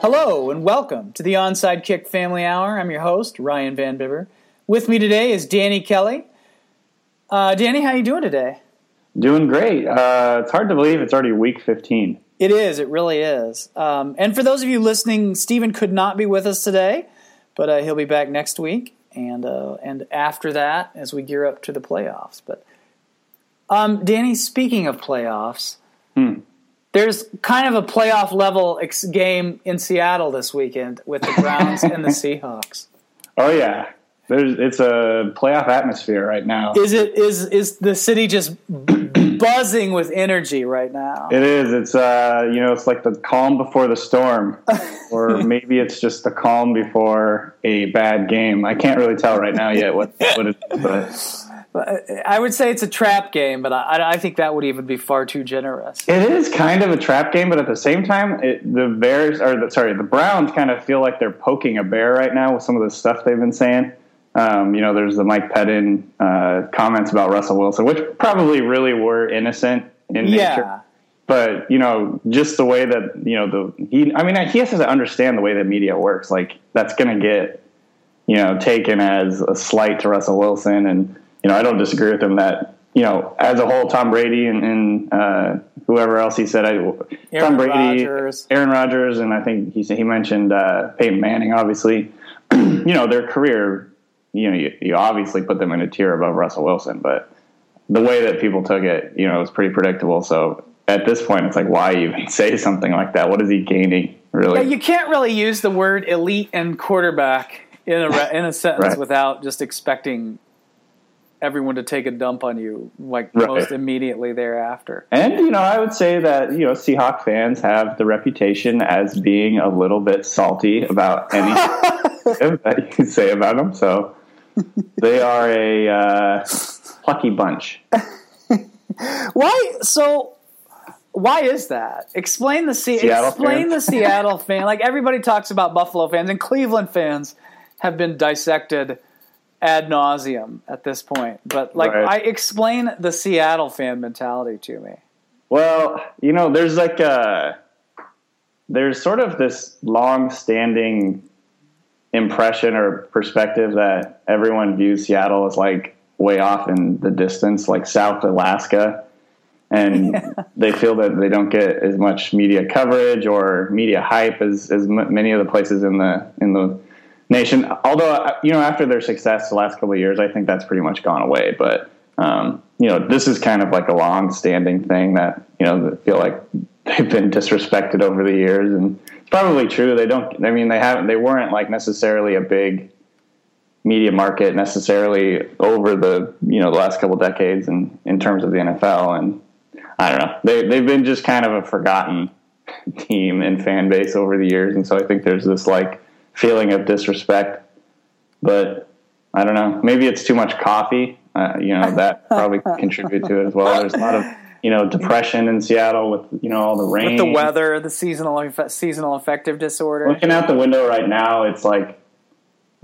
Hello and welcome to the Onside Kick Family Hour. I'm your host Ryan Van Bibber. With me today is Danny Kelly. Uh, Danny, how are you doing today? Doing great. Uh, it's hard to believe it's already week 15. It is. It really is. Um, and for those of you listening, Stephen could not be with us today, but uh, he'll be back next week and uh, and after that as we gear up to the playoffs. But um, Danny, speaking of playoffs, Hmm. There's kind of a playoff level ex- game in Seattle this weekend with the Browns and the Seahawks. Oh yeah, there's it's a playoff atmosphere right now. Is it is is the city just buzzing with energy right now? It is. It's uh, you know, it's like the calm before the storm, or maybe it's just the calm before a bad game. I can't really tell right now yet what what it is, but I would say it's a trap game, but I, I think that would even be far too generous. it is kind of a trap game. But at the same time, it, the Bears or the, sorry, the Browns kind of feel like they're poking a bear right now with some of the stuff they've been saying. Um, you know, there's the Mike Pettine uh, comments about Russell Wilson, which probably really were innocent in nature. But you know just the way that you know the he i mean he has to understand the way that media works like that's going to get you know taken as a slight to russell wilson and you know i don't disagree with him that you know as a whole tom brady and, and uh, whoever else he said I, tom brady Rodgers. aaron rodgers and i think he said he mentioned uh, peyton manning obviously you know their career you know you, you obviously put them in a tier above russell wilson but the way that people took it, you know, was pretty predictable. So at this point, it's like, why even say something like that? What is he gaining, really? Yeah, you can't really use the word elite and quarterback in a in a sentence Right. without just expecting everyone to take a dump on you like Right. most immediately thereafter. and you know, I would say that you know, Seahawk fans have the reputation as being a little bit salty about any that you can say about them. So they are a uh, plucky bunch. Why so? Why is that? Explain the Se- Seattle explain fans? the Seattle fan. Like everybody talks about Buffalo fans and Cleveland fans have been dissected ad nauseum at this point. But like, Right. I explain the Seattle fan mentality to me. Well, you know, there's like a there's sort of this long-standing impression or perspective that everyone views Seattle as like way off in the distance, like South Alaska, and they feel that they don't get as much media coverage or media hype as as m- many of the places in the in the nation. Although uh, you know, after their success the last couple of years, I think that's pretty much gone away. But um, you know, this is kind of like a long-standing thing that you know feel like they've been disrespected over the years, and it's probably true. They don't. I mean, they haven't. They weren't like necessarily a big media market necessarily over the you know the last couple decades, and in terms of the NFL, and I don't know. They they've been just kind of a forgotten team and fan base over the years, and so I think there's this like feeling of disrespect. But I don't know. Maybe it's too much coffee. Uh, you know that probably contribute to it as well. There's a lot of you know depression in Seattle with you know all the rain, With the weather, the seasonal seasonal affective disorder. Looking out the window right now, it's like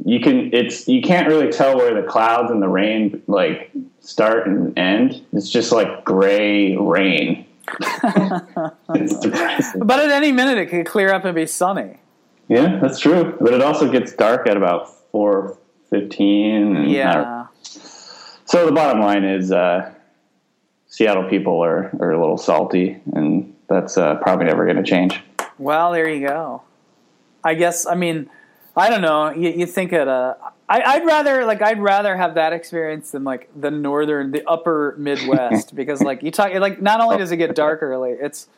you can it's you can't really tell where the clouds and the rain like start and end. It's just like gray rain. it's depressing. But at any minute, it could clear up and be sunny. Yeah, that's true. But it also gets dark at about four fifteen. Yeah. So the bottom line is, uh, Seattle people are, are a little salty, and that's uh, probably never going to change. Well, there you go. I guess. I mean, I don't know. You, you think it. Uh, I, I'd rather like I'd rather have that experience than like the northern, the upper Midwest, because like you talk like not only does it get dark early, it's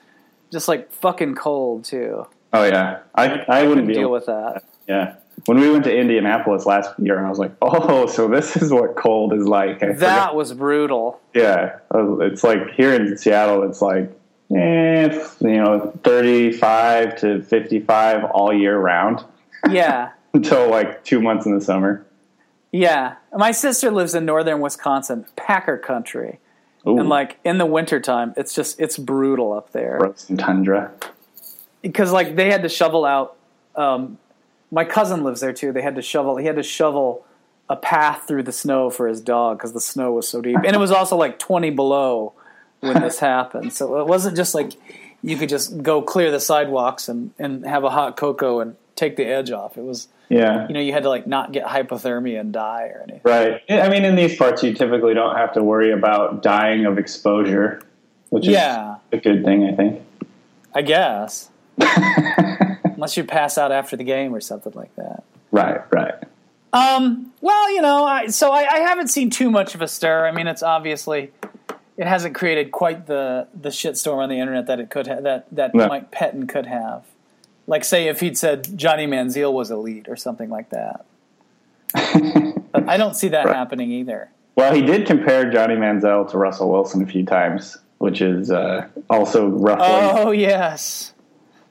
just like fucking cold too. Oh yeah, I I wouldn't deal with that. Yeah. When we went to Indianapolis last year, I was like, oh, so this is what cold is like. I That forgot- was brutal. yeah. It's like here in Seattle, it's like, eh, you know, 35 to 55 all year round Yeah. until like two months in the summer. Yeah. My sister lives in northern Wisconsin, Packer country. Ooh, And like in the wintertime, it's just it's brutal up there. frozen tundra. Because like they had to shovel out. Um, my cousin lives there too. They had to shovel. He had to shovel a path through the snow for his dog because the snow was so deep, and it was also like twenty below when this happened. So it wasn't just like you could just go clear the sidewalks and, and have a hot cocoa and take the edge off. It was Yeah. you know you had to like not get hypothermia and die or anything. Right. I mean, in these parts, you typically don't have to worry about dying of exposure, which is Yeah. a good thing, I think. I guess unless you pass out after the game or something like that. Right, right. Um, well, you know, I, so I, I haven't seen too much of a stir. I mean, it's obviously it hasn't created quite the the shitstorm on the internet that it could ha- that that No. Mike Pettine could have. Like, say, if he'd said Johnny Manziel was elite or something like that. but I don't see that Right. happening either. Well, he did compare Johnny Manziel to Russell Wilson a few times, which is uh, also ruffling. Oh yes,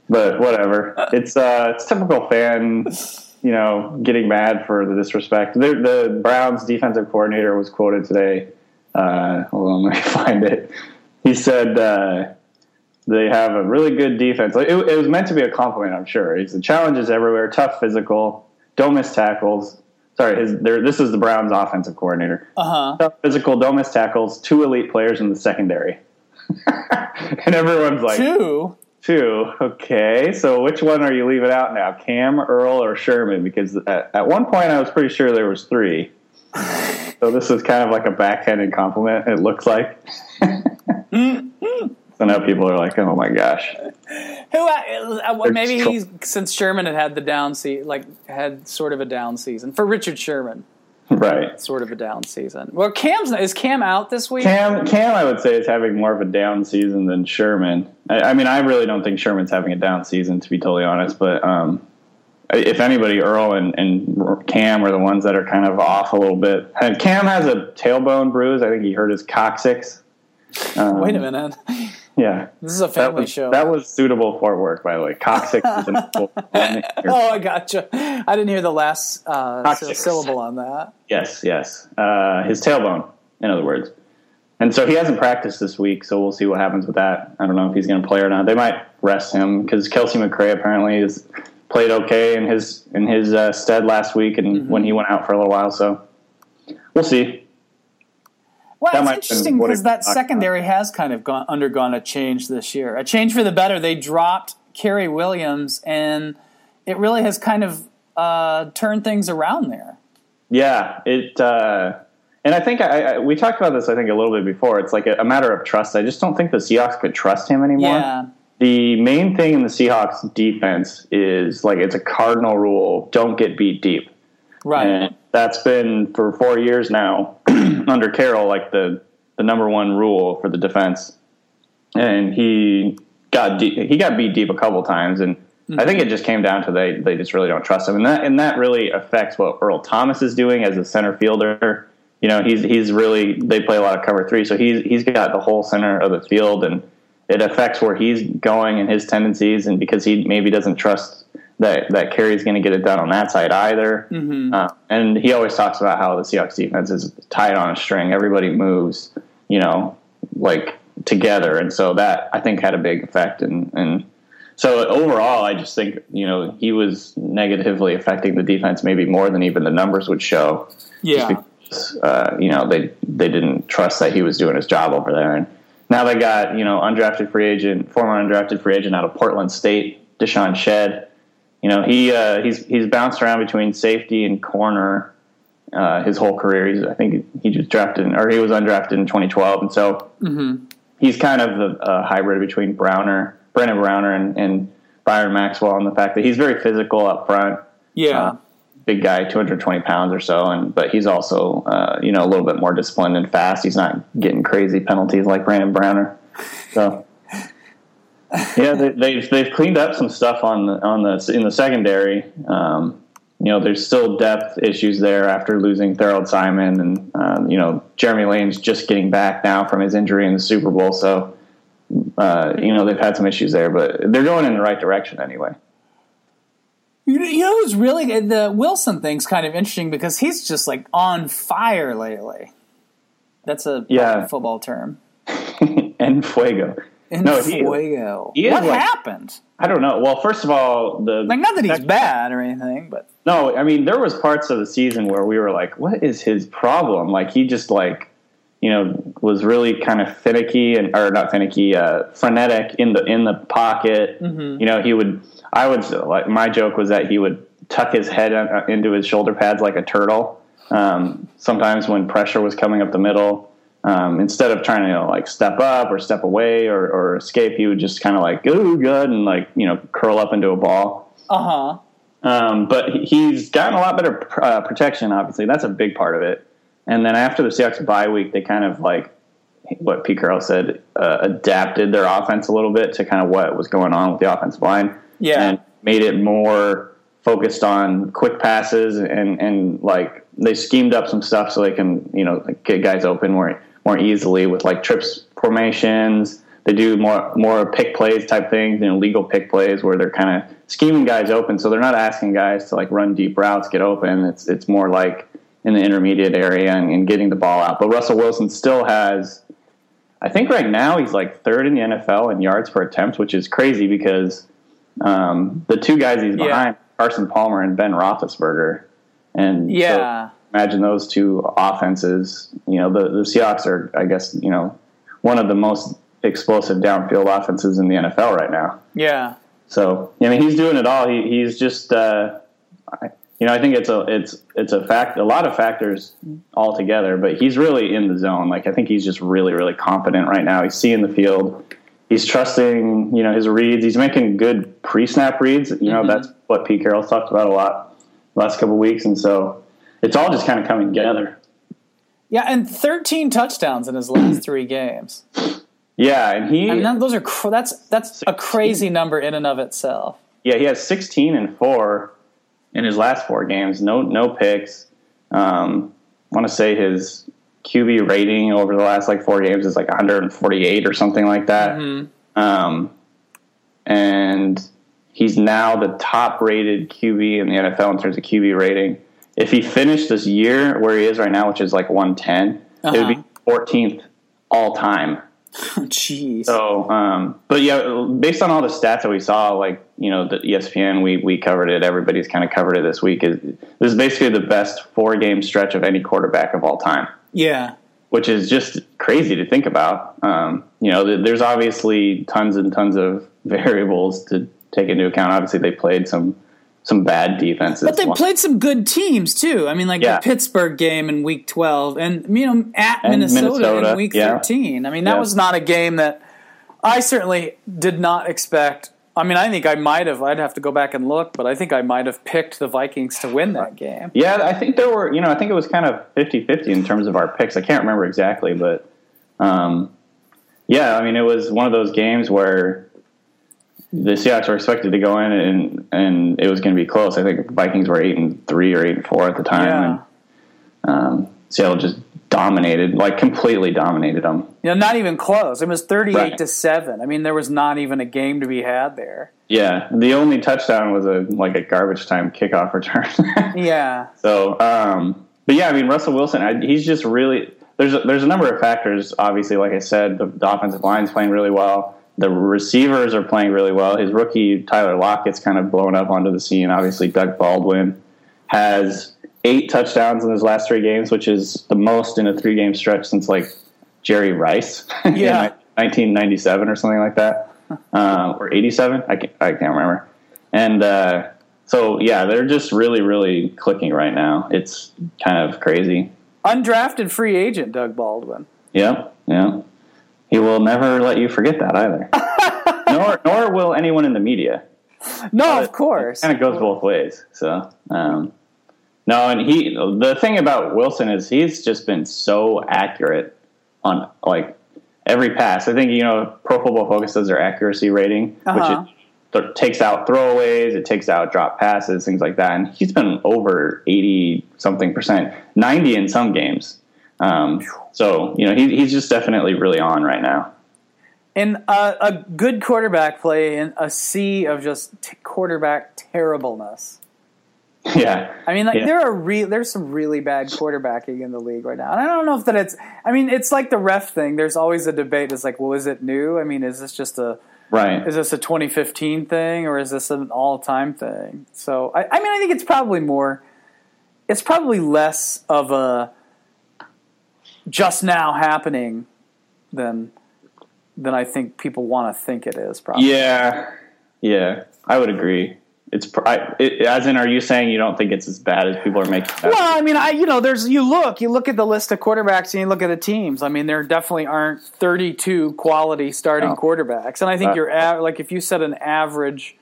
but whatever. It's uh, it's typical fan, you know, getting mad for the disrespect. The, the Browns defensive coordinator was quoted today. Uh, hold on, let me find it. He said uh, they have a really good defense. Like, it, it was meant to be a compliment, I'm sure. It's the challenges everywhere, tough physical, don't miss tackles. Sorry, his, this is the Browns offensive coordinator. uh huh. Tough physical, don't miss tackles, two elite players in the secondary. and everyone's like, Two. Two. Okay, so which one are you leaving out now, Kam, Earl, or Sherman? Because at, at one point I was pretty sure there was three. So this is kind of like a backhanded compliment. It looks like. so now people are like, "Oh my gosh!" Who? Uh, uh, maybe he's since Sherman had had the down season, like had sort of a down season for Richard Sherman. Right. Sort of a down season. Well, Kam's is Kam out this week? Kam, Kam, I would say is having more of a down season than Sherman. I, I mean, I really don't think Sherman's having a down season, to be totally honest. But um, if anybody, Earl and, and Kam are the ones that are kind of off a little bit. And Kam has a tailbone bruise. I think he hurt his coccyx. Um, Wait a minute. Yeah, This is a that family was, show. that was suitable for work, by the way. Coccyx is an oh, I gotcha. I didn't hear the last uh, syllable on that. Yes, yes. Uh, his tailbone, in other words. And so he hasn't practiced this week, so we'll see what happens with that. I don't know if he's going to play or not. They might rest him because Kelcie McCray apparently has played okay in his in his uh, stead last week, and Mm-hmm. when he went out for a little while. So we'll see. Well, That it's might have been interesting because that secondary has kind of gone, undergone a change this year. A change for the better. They dropped Cary Williams, and it really has kind of uh, turned things around there. Yeah, it. Uh, and I think I, I, we talked about this. I think a little bit before. It's like a, a matter of trust. I just don't think the Seahawks could trust him anymore. Yeah. The main thing in the Seahawks defense is like it's a cardinal rule: don't get beat deep. Right. And that's been for four years now under Carroll, like the, the number one rule for the defense. And he got deep, he got beat deep a couple times, and I think it mm-hmm. just came down to they they just really don't trust him, and that and that really affects what Earl Thomas is doing as a center fielder. You know, he's he's really they play a lot of cover three, so he's he's got the whole center of the field, and it affects where he's going and his tendencies, and because he maybe doesn't trust that that Cary's going to get it done on that side either. Uh, and he always talks about how the Seahawks defense is tied on a string. Everybody moves, you know, like together, and so that I think had a big effect. And and so overall, I just think you know he was negatively affecting the defense maybe more than even the numbers would show. yeah. Because, uh, you know they they didn't trust that he was doing his job over there, and now they got you know undrafted free agent, former undrafted free agent out of Portland State, DeShawn Shead. You know he uh, he's he's bounced around between safety and corner uh, his whole career. He's I think he just drafted or he was undrafted in 2012, and so he's kind of a, uh, hybrid between Browner, Brandon Browner, and, and Byron Maxwell, and the fact that he's very physical up front Yeah. uh, big guy, 220 pounds or so, and but he's also uh, you know a little bit more disciplined and fast. He's not getting crazy penalties like Brandon Browner. So yeah, they, they've they've cleaned up some stuff on the on the in the secondary. Um, you know, there's still depth issues there after losing Tharold Simon, and um, you know Jeremy Lane's just getting back now from his injury in the Super Bowl. So uh, you know they've had some issues there, but they're going in the right direction anyway. You you know who's really? The Wilson thing's kind of interesting because he's just like on fire lately. That's a Yeah. football term. and Fuego. In No, he- fuego. he what like- happened? I don't know. Well, first of all, the Like, not that he's bad or anything, but no. I mean, there was parts of the season where we were like, "What is his problem?" Like he just like, you know, was really kind of finicky and or not finicky, uh, frenetic in the in the pocket. Mm-hmm. You know, he would. I would like my joke was that he would tuck his head uh, into his shoulder pads like a turtle. Um, sometimes when pressure was coming up the middle, um, instead of trying to like step up or step away or, or escape, he would just kind of like ooh good and like you know curl up into a ball. Uh huh. Um, but he's gotten a lot better uh, protection. Obviously, that's a big part of it. And then after the Seahawks bye week, they kind of like what Pete Carroll said, uh, adapted their offense a little bit to kind of what was going on with the offensive line. Yeah. And made it more focused on quick passes and, and like they schemed up some stuff so they can, you know, get guys open more, more easily with like trips formations. They do more, more pick plays type things, you know, legal pick plays where they're kind of scheming guys open. So they're not asking guys to like run deep routes, get open. It's, it's more like, in the intermediate area and, and, getting the ball out. But Russell Wilson still has, I think right now he's like third in the NFL in yards per attempt, which is crazy because um, the two guys he's behind, yeah. Carson Palmer and Ben Roethlisberger, and yeah, so imagine those two offenses. You know, the the Seahawks are, I guess, you know, one of the most explosive downfield offenses in the NFL right now. Yeah. So I mean, he's doing it all. He, he's just. Uh, you know, I think it's a it's it's a fact a lot of factors all together, but he's really in the zone. Like I think he's just really really confident right now. He's seeing the field. He's trusting, you know, his reads. He's making good pre-snap reads. You know, mm-hmm. that's what Pete Carroll's talked about a lot last couple weeks, and so it's all just kind of coming together. Yeah, and 13 touchdowns in his last three games. Yeah, and he. I mean, those are cr- that's that's 16. a crazy number in and of itself. Yeah, he has 16 and four in his last four games. No no picks. Um, I want to say his QB rating over the last like four games is like 148 or something like that. Mm-hmm. Um, and he's now the top rated QB in the NFL in terms of QB rating. If he finished this year where he is right now, which is like 110, uh-huh. it would be 14th all time Jeez. So, um, but yeah, based on all the stats that we saw, like you know, the ESPN, we we covered it. Everybody's kind of covered it this week. Is this is basically the best four game stretch of any quarterback of all time? Yeah, which is just crazy to think about. Um, you know, there's obviously tons and tons of variables to take into account. Obviously, they played some some bad defenses. But they played some good teams too. I mean, like yeah. the Pittsburgh game in Week 12, and you know at Minnesota, Minnesota, in Week yeah. 13. I mean, that yeah. was not a game that I certainly did not expect. I mean, I think I might have. I'd have to go back and look, but I think I might have picked the Vikings to win that game. Yeah, I think there were. You know, I think it was kind of 50-50 in terms of our picks. I can't remember exactly, but um, yeah, I mean, it was one of those games where the Seahawks were expected to go in and and it was going to be close. I think Vikings were eight and three or eight and four at the time. Yeah. And, um, Seattle just dominated, like completely dominated them. Yeah, not even close. It was thirty-eight right. to seven. I mean, there was not even a game to be had there. Yeah, the only touchdown was a like a garbage time kickoff return. yeah. So, um, but yeah, I mean, Russell Wilson, I, he's just really there's a, there's a number of factors. Obviously, like I said, the, the offensive line's playing really well. The receivers are playing really well. His rookie Tyler Lockett's kind of blown up onto the scene. Obviously, Doug Baldwin has eight touchdowns in his last three games, which is the most in a three game stretch since like Jerry Rice yeah. in 1997 or something like that, um, or 87. I can't, I can't remember. And uh, so, yeah, they're just really, really clicking right now. It's kind of crazy. Undrafted free agent Doug Baldwin. Yeah, yeah. He will never let you forget that either. nor nor will anyone in the media. No, of course. Kind of goes both ways. So, um, no, and he the thing about Wilson is he's just been so accurate on like every pass. I think you know Pro Football Focus does their accuracy rating, uh-huh. which it takes out throwaways, it takes out drop passes, things like that. And he's been over eighty something percent, ninety in some games. Um, so you know he, he's just definitely really on right now. And uh, a good quarterback play in a sea of just t- quarterback terribleness. Yeah, I mean, like yeah. there are re- there's some really bad quarterbacking in the league right now, and I don't know if that it's. I mean, it's like the ref thing. There's always a debate. It's like, well, is it new? I mean, is this just a right? Is this a 2015 thing or is this an all time thing? So, I, I mean, I think it's probably more. It's probably less of a just now happening than than I think people want to think it is. Probably. Yeah, yeah, I would agree. It's I, it, as in, are you saying you don't think it's as bad as people are making? It well, I mean, I you know, there's you look, you look at the list of quarterbacks and you look at the teams. I mean, there definitely aren't 32 quality starting no. quarterbacks, and I think uh, you're av- like if you set an average,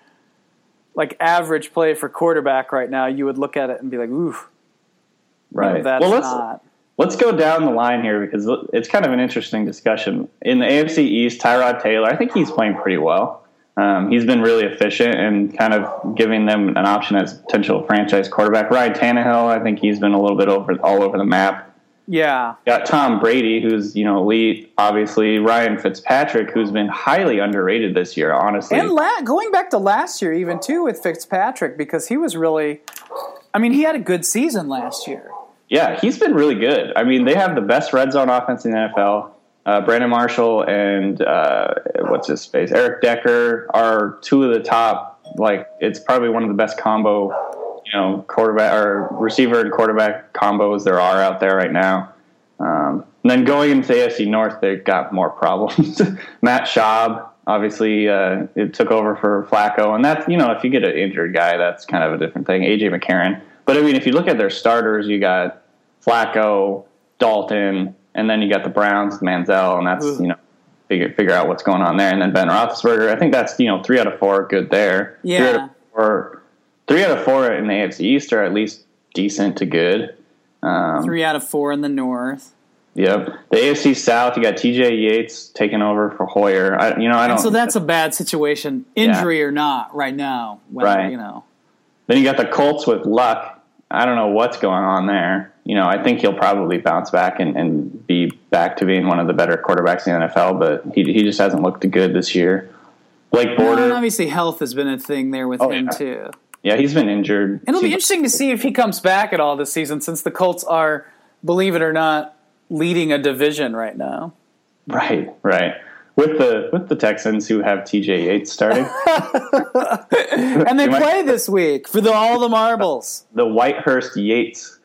like average play for quarterback right now, you would look at it and be like, oof, right? No, that's well, let's, not. Let's go down the line here because it's kind of an interesting discussion. In the AFC East, Tyrod Taylor, I think he's playing pretty well. Um, he's been really efficient and kind of giving them an option as potential franchise quarterback. Ryan Tannehill, I think he's been a little bit over all over the map. Yeah, got Tom Brady, who's you know elite. Obviously, Ryan Fitzpatrick, who's been highly underrated this year, honestly. And la- going back to last year, even too with Fitzpatrick, because he was really, I mean, he had a good season last year. Yeah, he's been really good. I mean, they have the best red zone offense in the NFL uh, Brandon Marshall and uh, what's his face, Eric Decker are two of the top. Like it's probably one of the best combo, you know, quarterback or receiver and quarterback combos there are out there right now. Um, and then going into the AFC North, they've got more problems. Matt Schaub, obviously, uh, it took over for Flacco, and that's you know, if you get an injured guy, that's kind of a different thing. AJ McCarron, but I mean, if you look at their starters, you got Flacco, Dalton, and then you got the Browns, Manziel, and that's you know figure figure out what's going on there. And then Ben Roethlisberger, I think that's you know three out of four good there. Yeah, three out of four, three out of four in the AFC East are at least decent to good. Um, three out of four in the North. Yep, the AFC South, you got T.J. Yates taking over for Hoyer. I, you know, I don't. And so that's a bad situation, injury yeah. or not, right now. When, right. You know. Then you got the Colts with Luck. I don't know what's going on there you know, I think he'll probably bounce back and, and be back to being one of the better quarterbacks in the NFL, but he, he just hasn't looked good this year. Blake Border. Well, obviously, health has been a thing there with oh, him, yeah. too. Yeah, he's been injured. It'll be interesting to see if he comes back at all this season since the Colts are, believe it or not, leading a division right now. Right, right. With the with the Texans who have TJ Yates starting. and they play this week for the all the marbles. The Whitehurst Yates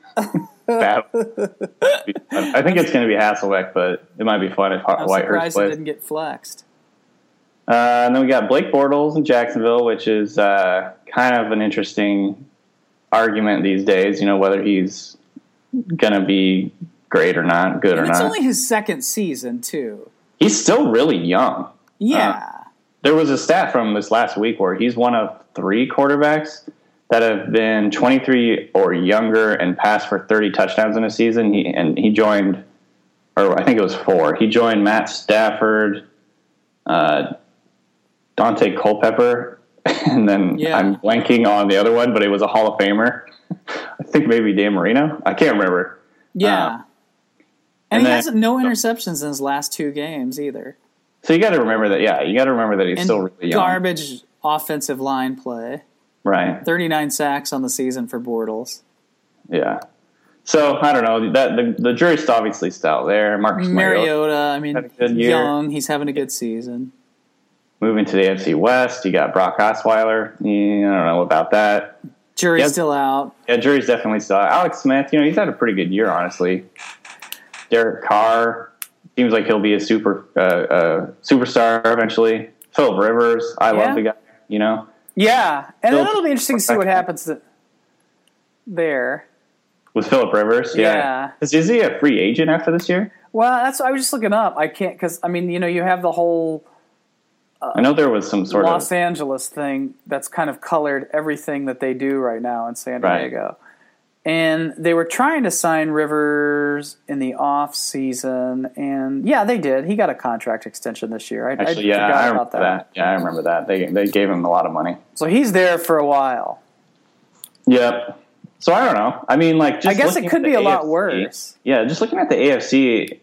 battle. I think it's going to be Hasselbeck, but it might be fun if I'm Whitehurst plays. didn't get flexed. Uh, and then we got Blake Bortles in Jacksonville, which is uh, kind of an interesting argument these days. You know whether he's going to be great or not, good and or it's not. It's only his second season too. He's still really young. Yeah. Uh, there was a stat from this last week where he's one of three quarterbacks that have been 23 or younger and passed for 30 touchdowns in a season. He, and he joined, or I think it was four. He joined Matt Stafford, uh, Daunte Culpepper, and then yeah. I'm blanking on the other one, but it was a Hall of Famer. I think maybe Dan Marino. I can't remember. Yeah. Uh, and, and, he then, has no interceptions in his last two games either. So you got to remember that. Yeah, you got to remember that he's and still really young. Garbage offensive line play. Right. 39 sacks on the season for Bortles. Yeah. So I don't know that the, the jury's obviously still out there. Marcus Mariota, Mariota I mean, he's young. He's having a good season. Moving to the AFC West, you got Brock Osweiler. Yeah, I don't know about that. Jury's yeah, still out. Yeah, jury's definitely still out. Alex Smith, you know, he's had a pretty good year, honestly. Derek Carr seems like he'll be a super uh, uh, superstar eventually. Philip Rivers, I yeah. love the guy. You know, yeah, and Phillip, it'll be interesting to see what happens there with Philip Rivers. Yeah, yeah. Is, is he a free agent after this year? Well, that's I was just looking up. I can't because I mean you know you have the whole. Uh, I know there was some sort Los of Los Angeles thing that's kind of colored everything that they do right now in San Diego. Right and they were trying to sign Rivers in the off season, and yeah, they did. He got a contract extension this year. I, Actually, I yeah, I remember that. that. Yeah, I remember that. They they gave him a lot of money, so he's there for a while. Yep. So I don't know. I mean, like, I guess it could be a AFC, lot worse. Yeah, just looking at the AFC,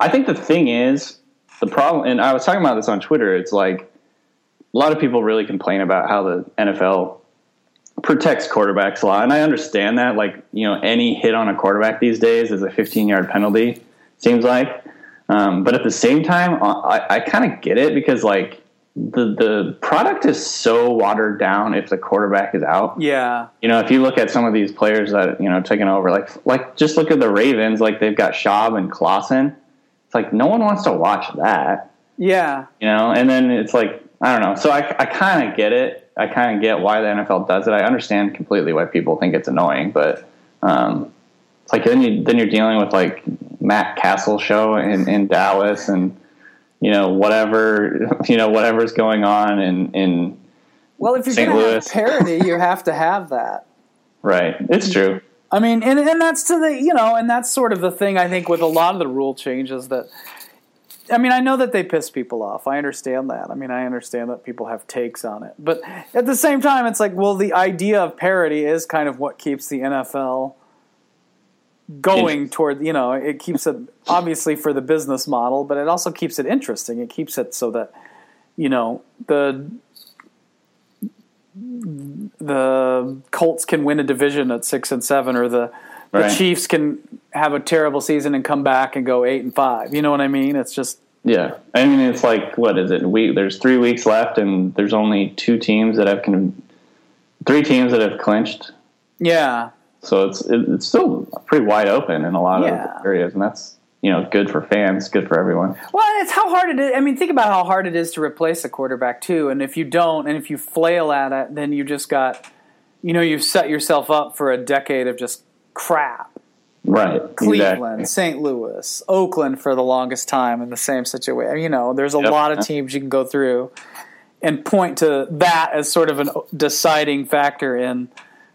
I think the thing is the problem, and I was talking about this on Twitter. It's like a lot of people really complain about how the NFL protects quarterbacks a lot, and I understand that. Like you know, any hit on a quarterback these days is a 15 yard penalty. Seems like, um, but at the same time, I, I kind of get it because like the the product is so watered down if the quarterback is out. Yeah. You know, if you look at some of these players that you know taking over, like like just look at the Ravens, like they've got Schaub and Clausen. It's like no one wants to watch that. Yeah. You know, and then it's like I don't know. So I I kind of get it. I kind of get why the NFL does it. I understand completely why people think it's annoying, but um, it's like then you then you're dealing with like Matt Cassel show in, in Dallas and you know whatever you know whatever's going on in in Well, if you're St. going to have Louis. parity, you have to have that. right. It's true. I mean, and and that's to the you know, and that's sort of the thing I think with a lot of the rule changes that. I mean, I know that they piss people off. I understand that. I mean, I understand that people have takes on it, but at the same time, it's like, well, the idea of parity is kind of what keeps the NFL going toward. You know, it keeps it obviously for the business model, but it also keeps it interesting. It keeps it so that you know the the Colts can win a division at six and seven, or the the Right. Chiefs can have a terrible season and come back and go eight and five. You know what I mean? It's just Yeah, I mean it's like what is it? We there's three weeks left, and there's only two teams that have con- three teams that have clinched. yeah, So it's it's still pretty wide open in a lot Yeah. of areas, and that's you know good for fans, good for everyone. Well, it's how hard it is. I mean, think about how hard it is to replace a quarterback too. And if you don't, and if you flail at it, then you just got, you know, you've set yourself up for a decade of just crap. Right, Cleveland, exactly. St. Louis, Oakland for the longest time in the same situation. You know, there's a Yep. lot of teams you can go through and point to that as sort of a deciding factor in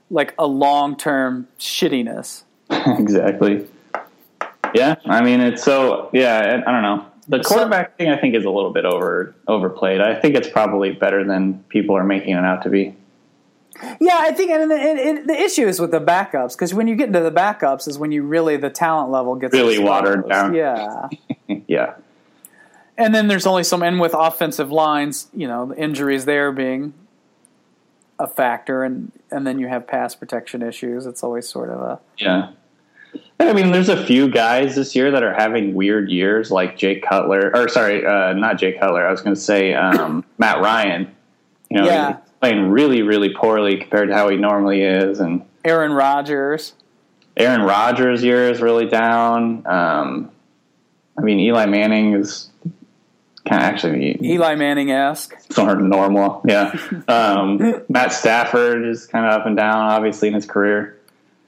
like a long term shittiness. exactly. Yeah, I mean it's so yeah. I- I don't know. The So- quarterback thing I think is a little bit over overplayed. I think it's probably better than people are making it out to be. Yeah, I think, and, and, and the issue is with the backups because when you get into the backups is when you really the talent level gets Really watered down. Yeah, yeah, and then there's only some, and with offensive lines, you know, the injuries there being a factor, and and then you have pass protection issues. It's always sort of a yeah. And I mean, there's a few guys this year that are having weird years, like Jake Cutler, or sorry, uh, not Jake Cutler. I was going to say um, Matt Ryan. You know, Yeah. Playing really, really poorly compared to how he normally is, and Aaron Rodgers. Aaron Rodgers' year is really down. Um, I mean, Eli Manning is kind of actually Eli Manning esque. sort of normal. Yeah. Um, Matt Stafford is kind of up and down, obviously, in his career.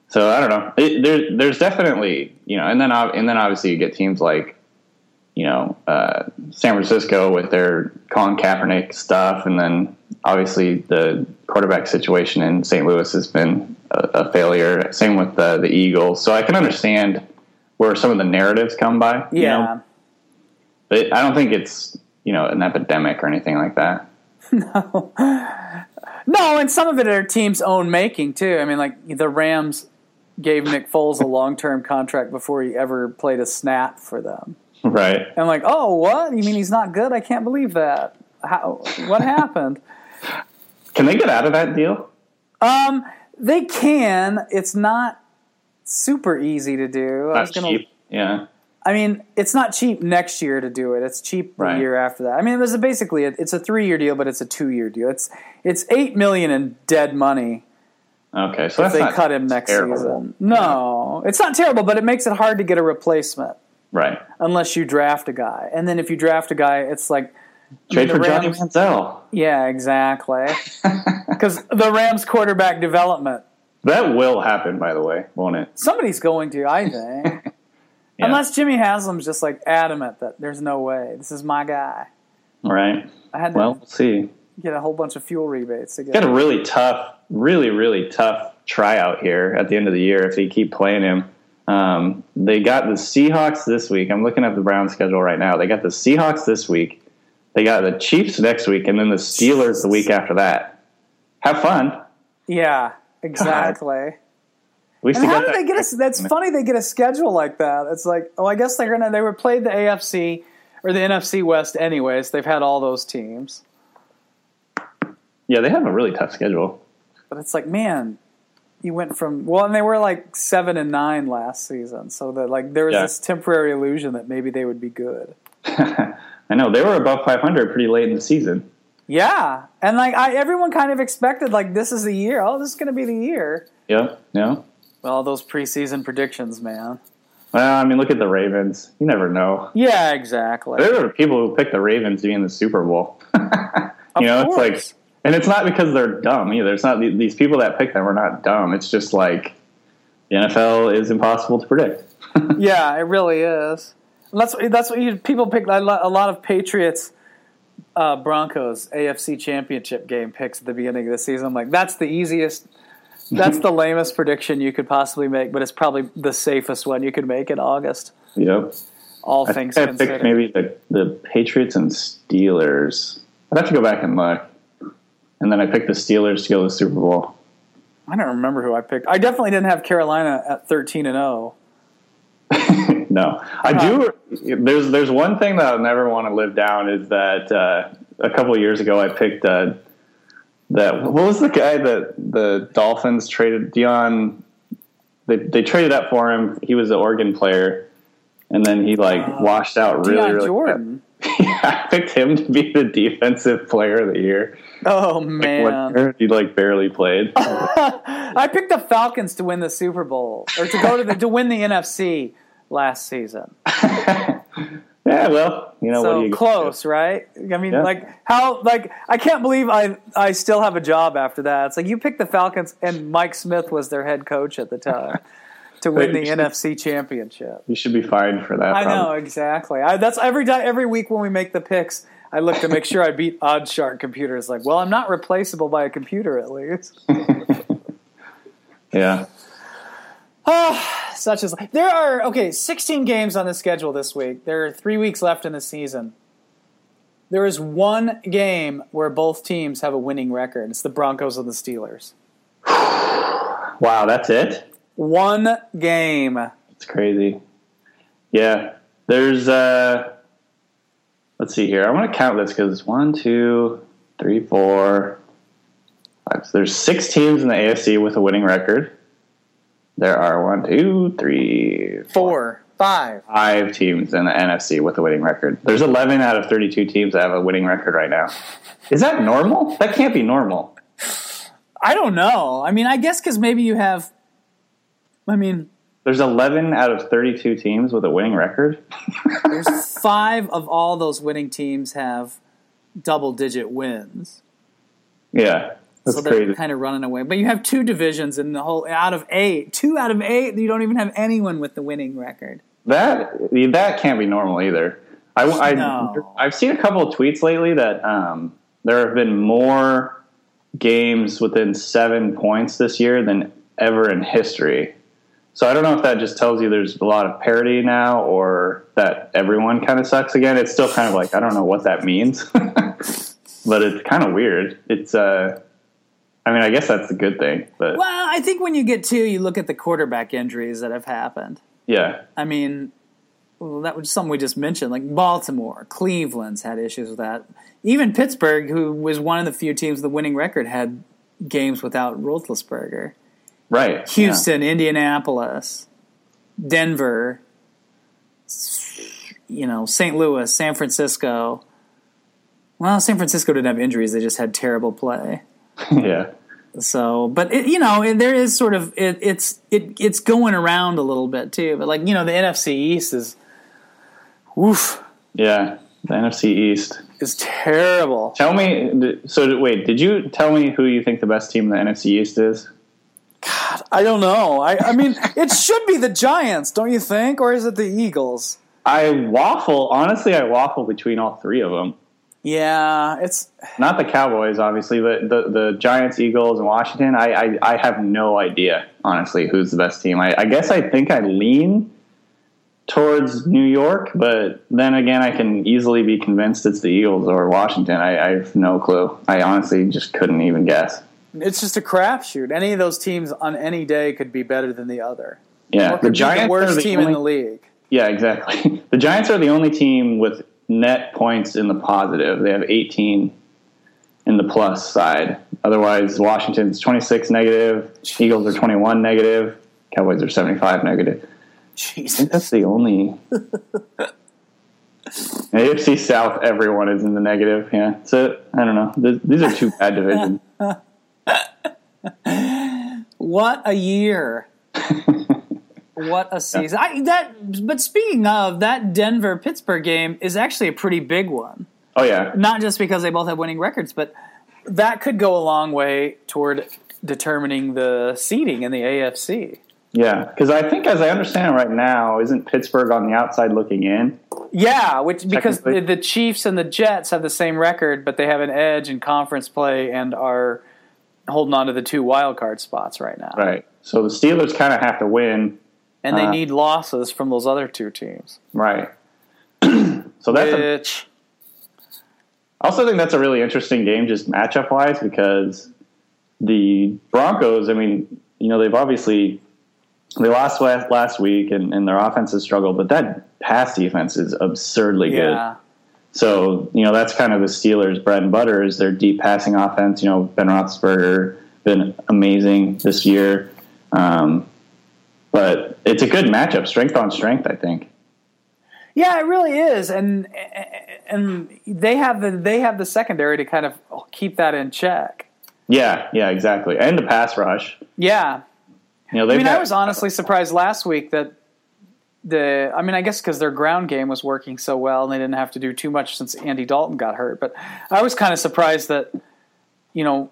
So I don't know. It, there, there's definitely, you know, and then and then obviously you get teams like, you know, uh, San Francisco with their Colin Kaepernick stuff, and then obviously the quarterback situation in St. Louis has been a, a failure. Same with the the Eagles. So I can understand where some of the narratives come by. you Yeah. know? but I don't think it's you know an epidemic or anything like that. No. No, and some of it are teams' own making too. I mean, like the Rams gave Nick Foles a long term contract before he ever played a snap for them. Right. And I'm like, oh, what? You mean he's not good? I can't believe that. How? What happened? Can they get out of that deal? Um, they can. It's not super easy to do. I was gonna. cheap. Yeah. I mean, it's not cheap next year to do it. It's cheap the Right. year after that. I mean, it was a basically a, it's a three year deal, but it's a two year deal. It's it's eight million in dead money Okay. So if that's they cut him next terrible. season. No, it's not terrible, but it makes it hard to get a replacement Right. unless you draft a guy. And then if you draft a guy, it's like Trade for Johnny Manziel. yeah, exactly. Because the Rams quarterback development, That will happen, by the way, won't it? somebody's going to, I think. Yeah. Unless Jimmy Haslam's just like adamant that there's no way. This is my guy. Right. I had to Well, we'll see. get a whole bunch of fuel rebates to get. Got a really tough, really, really tough tryout here at the end of the year if they keep playing him. Um, they got the Seahawks this week. I'm looking at the Browns schedule right now. They got the Seahawks this week. They got the Chiefs next week, and then the Steelers the week after that. Have fun. Yeah, exactly. At least And how do they get a? That's funny. They get a schedule like that. It's like, oh, I guess they're gonna. They were played the AFC or the NFC West anyways. They've had all those teams, Yeah, they have a really tough schedule. but it's like, man, you went from well, and they were like seven and nine last season. So that like there was Yeah. this temporary illusion that maybe they would be good. I know they were above 500 pretty late in the season. Yeah, and like I, everyone kind of expected like this is the year. Oh, this is going to be the year. Yeah, yeah. Well, those preseason predictions, man. Well, I mean, look at the Ravens. You never know. Yeah, exactly. There are people who pick the Ravens to be in the Super Bowl. you know, course. it's like, and it's not because they're dumb either. It's not these people that pick them are not dumb. It's just like the NFL is impossible to predict. yeah, it really is. And that's that's what you, people pick. A lot of Patriots, uh, Broncos AFC Championship game picks at the beginning of the season. I'm like, that's the easiest. That's the lamest prediction you could possibly make, but it's probably the safest one you could make in August. Yep. All I things I considered. picked maybe the, the Patriots and Steelers. I'd have to go back and look. And then I picked the Steelers to go to the Super Bowl. I don't remember who I picked. I definitely didn't have Carolina at 13 and oh. 0. no, I do. There's there's one thing that I'll never want to live down is that uh, a couple of years ago I picked uh, that. What was the guy that the Dolphins traded Dion? They they traded up for him. He was an Oregon player, and then he like washed out really Dion really. Jordan. yeah, I picked him to be the defensive player of the year. Oh man. year, he like barely played. I picked the Falcons to win the Super Bowl or to go to the to win the NFC last season. yeah, well, you know what so you close, right? I mean, Yeah. like how like I can't believe I I still have a job after that. It's like you picked the Falcons and Mike Smith was their head coach at the time to win the NFC championship. You should be fined for that. I know exactly. I, that's every every week when we make the picks. I look to make sure I beat OddsShark computers. Like, well, I'm not replaceable by a computer at least. Yeah. Oh, Such as there are okay, 16 games on the schedule this week. There are three weeks left in the season. There is one game where both teams have a winning record. It's the Broncos and the Steelers. Wow, that's it. One game. It's crazy. Yeah. There's uh let's see here. I want to count this because it's one, two, three, four, five. So there's six teams in the AFC with a winning record. There are one, two, three, Four, five. five teams in the NFC with a winning record. There's 11 out of 32 teams that have a winning record right now. Is that normal? That can't be normal. I don't know. I mean, I guess because maybe you have. I mean, There's 11 out of 32 teams with a winning record. there's five of all those winning teams have double digit wins. Yeah, that's so they're crazy. kind of running away. But you have two divisions in the whole out of eight. Two out of eight, you don't even have anyone with the winning record. That that can't be normal either. I, I No. I've seen a couple of tweets lately that um, there have been more games within seven points this year than ever in history. So I don't know if that just tells you there's a lot of parity now, or that everyone kind of sucks again. It's still kind of like I don't know what that means, but it's kind of weird. It's uh, I mean, I guess that's a good thing, but Well, I think when you get to, you look at the quarterback injuries that have happened. yeah, I mean, well, that was something we just mentioned. Like Baltimore, Cleveland's had issues with that. Even Pittsburgh, who was one of the few teams with the winning record, had games without Roethlisberger. Right. yeah. Houston, Indianapolis, Denver, you know, St. Louis, San Francisco. Well, San Francisco didn't have injuries; they just had terrible play. yeah. So, but it, you know, it, there is sort of it, it's it it's going around a little bit too. But like you know, the NFC East is, woof, Yeah, the NFC East. is terrible. Tell me. So wait, did you tell me who you think the best team in the NFC East is? I don't know. I I mean, it should be the Giants, don't you think, or is it the Eagles? I waffle. Honestly, I waffle between all three of them. Yeah, it's Not the Cowboys, obviously, but the, the Giants, Eagles, and Washington. I, I, I have no idea, honestly, who's the best team. I, I guess I think I lean towards New York, but then again, I can easily be convinced it's the Eagles or Washington. I, I have no clue. I honestly just couldn't even guess. It's just a crapshoot. Any of those teams on any day could be better than the other. Yeah, could be the are worst the team only- in the league. Yeah, exactly. The Giants are the only team with net points in the positive. They have 18 in the plus side. Otherwise, Washington's 26 negative, Eagles are 21 negative, Cowboys are 75 negative. I Jesus. think that's the only. AFC South, everyone is in the negative. Yeah, so I don't know. These are two bad divisions. what a year! what a season! I, that, but speaking of that Denver Pittsburgh game, is actually a pretty big one. Oh yeah, not just because they both have winning records, but that could go a long way toward determining the seeding in the AFC. Yeah, because I think, as I understand it right now, isn't Pittsburgh on the outside looking in? Yeah, which because the, the, Chiefs and the Jets have the same record, but they have an edge in conference play and are holding on to the two wild card spots right now. Right. So the Steelers kind of have to win, and they uh, need losses from those other two teams. Right. so that's which. A, I also think that's a really interesting game, just matchup wise, because the Broncos. I mean, you know, they've obviously they lost last, last week and, and their offense has struggled, but that pass defense is absurdly good. So, you know, that's kind of the Steelers' bread and butter is their deep passing offense. You know, Ben Roethlisberger been amazing this year. Um, but it's a good matchup, strength on strength, I think. Yeah, it really is, and and they have the they have the secondary to kind of keep that in check. Yeah, yeah, exactly, and the pass rush. Yeah, you know, I mean, I was honestly surprised last week that the. I mean, I guess because their ground game was working so well, and they didn't have to do too much since Andy Dalton got hurt. But I was kind of surprised that, you know,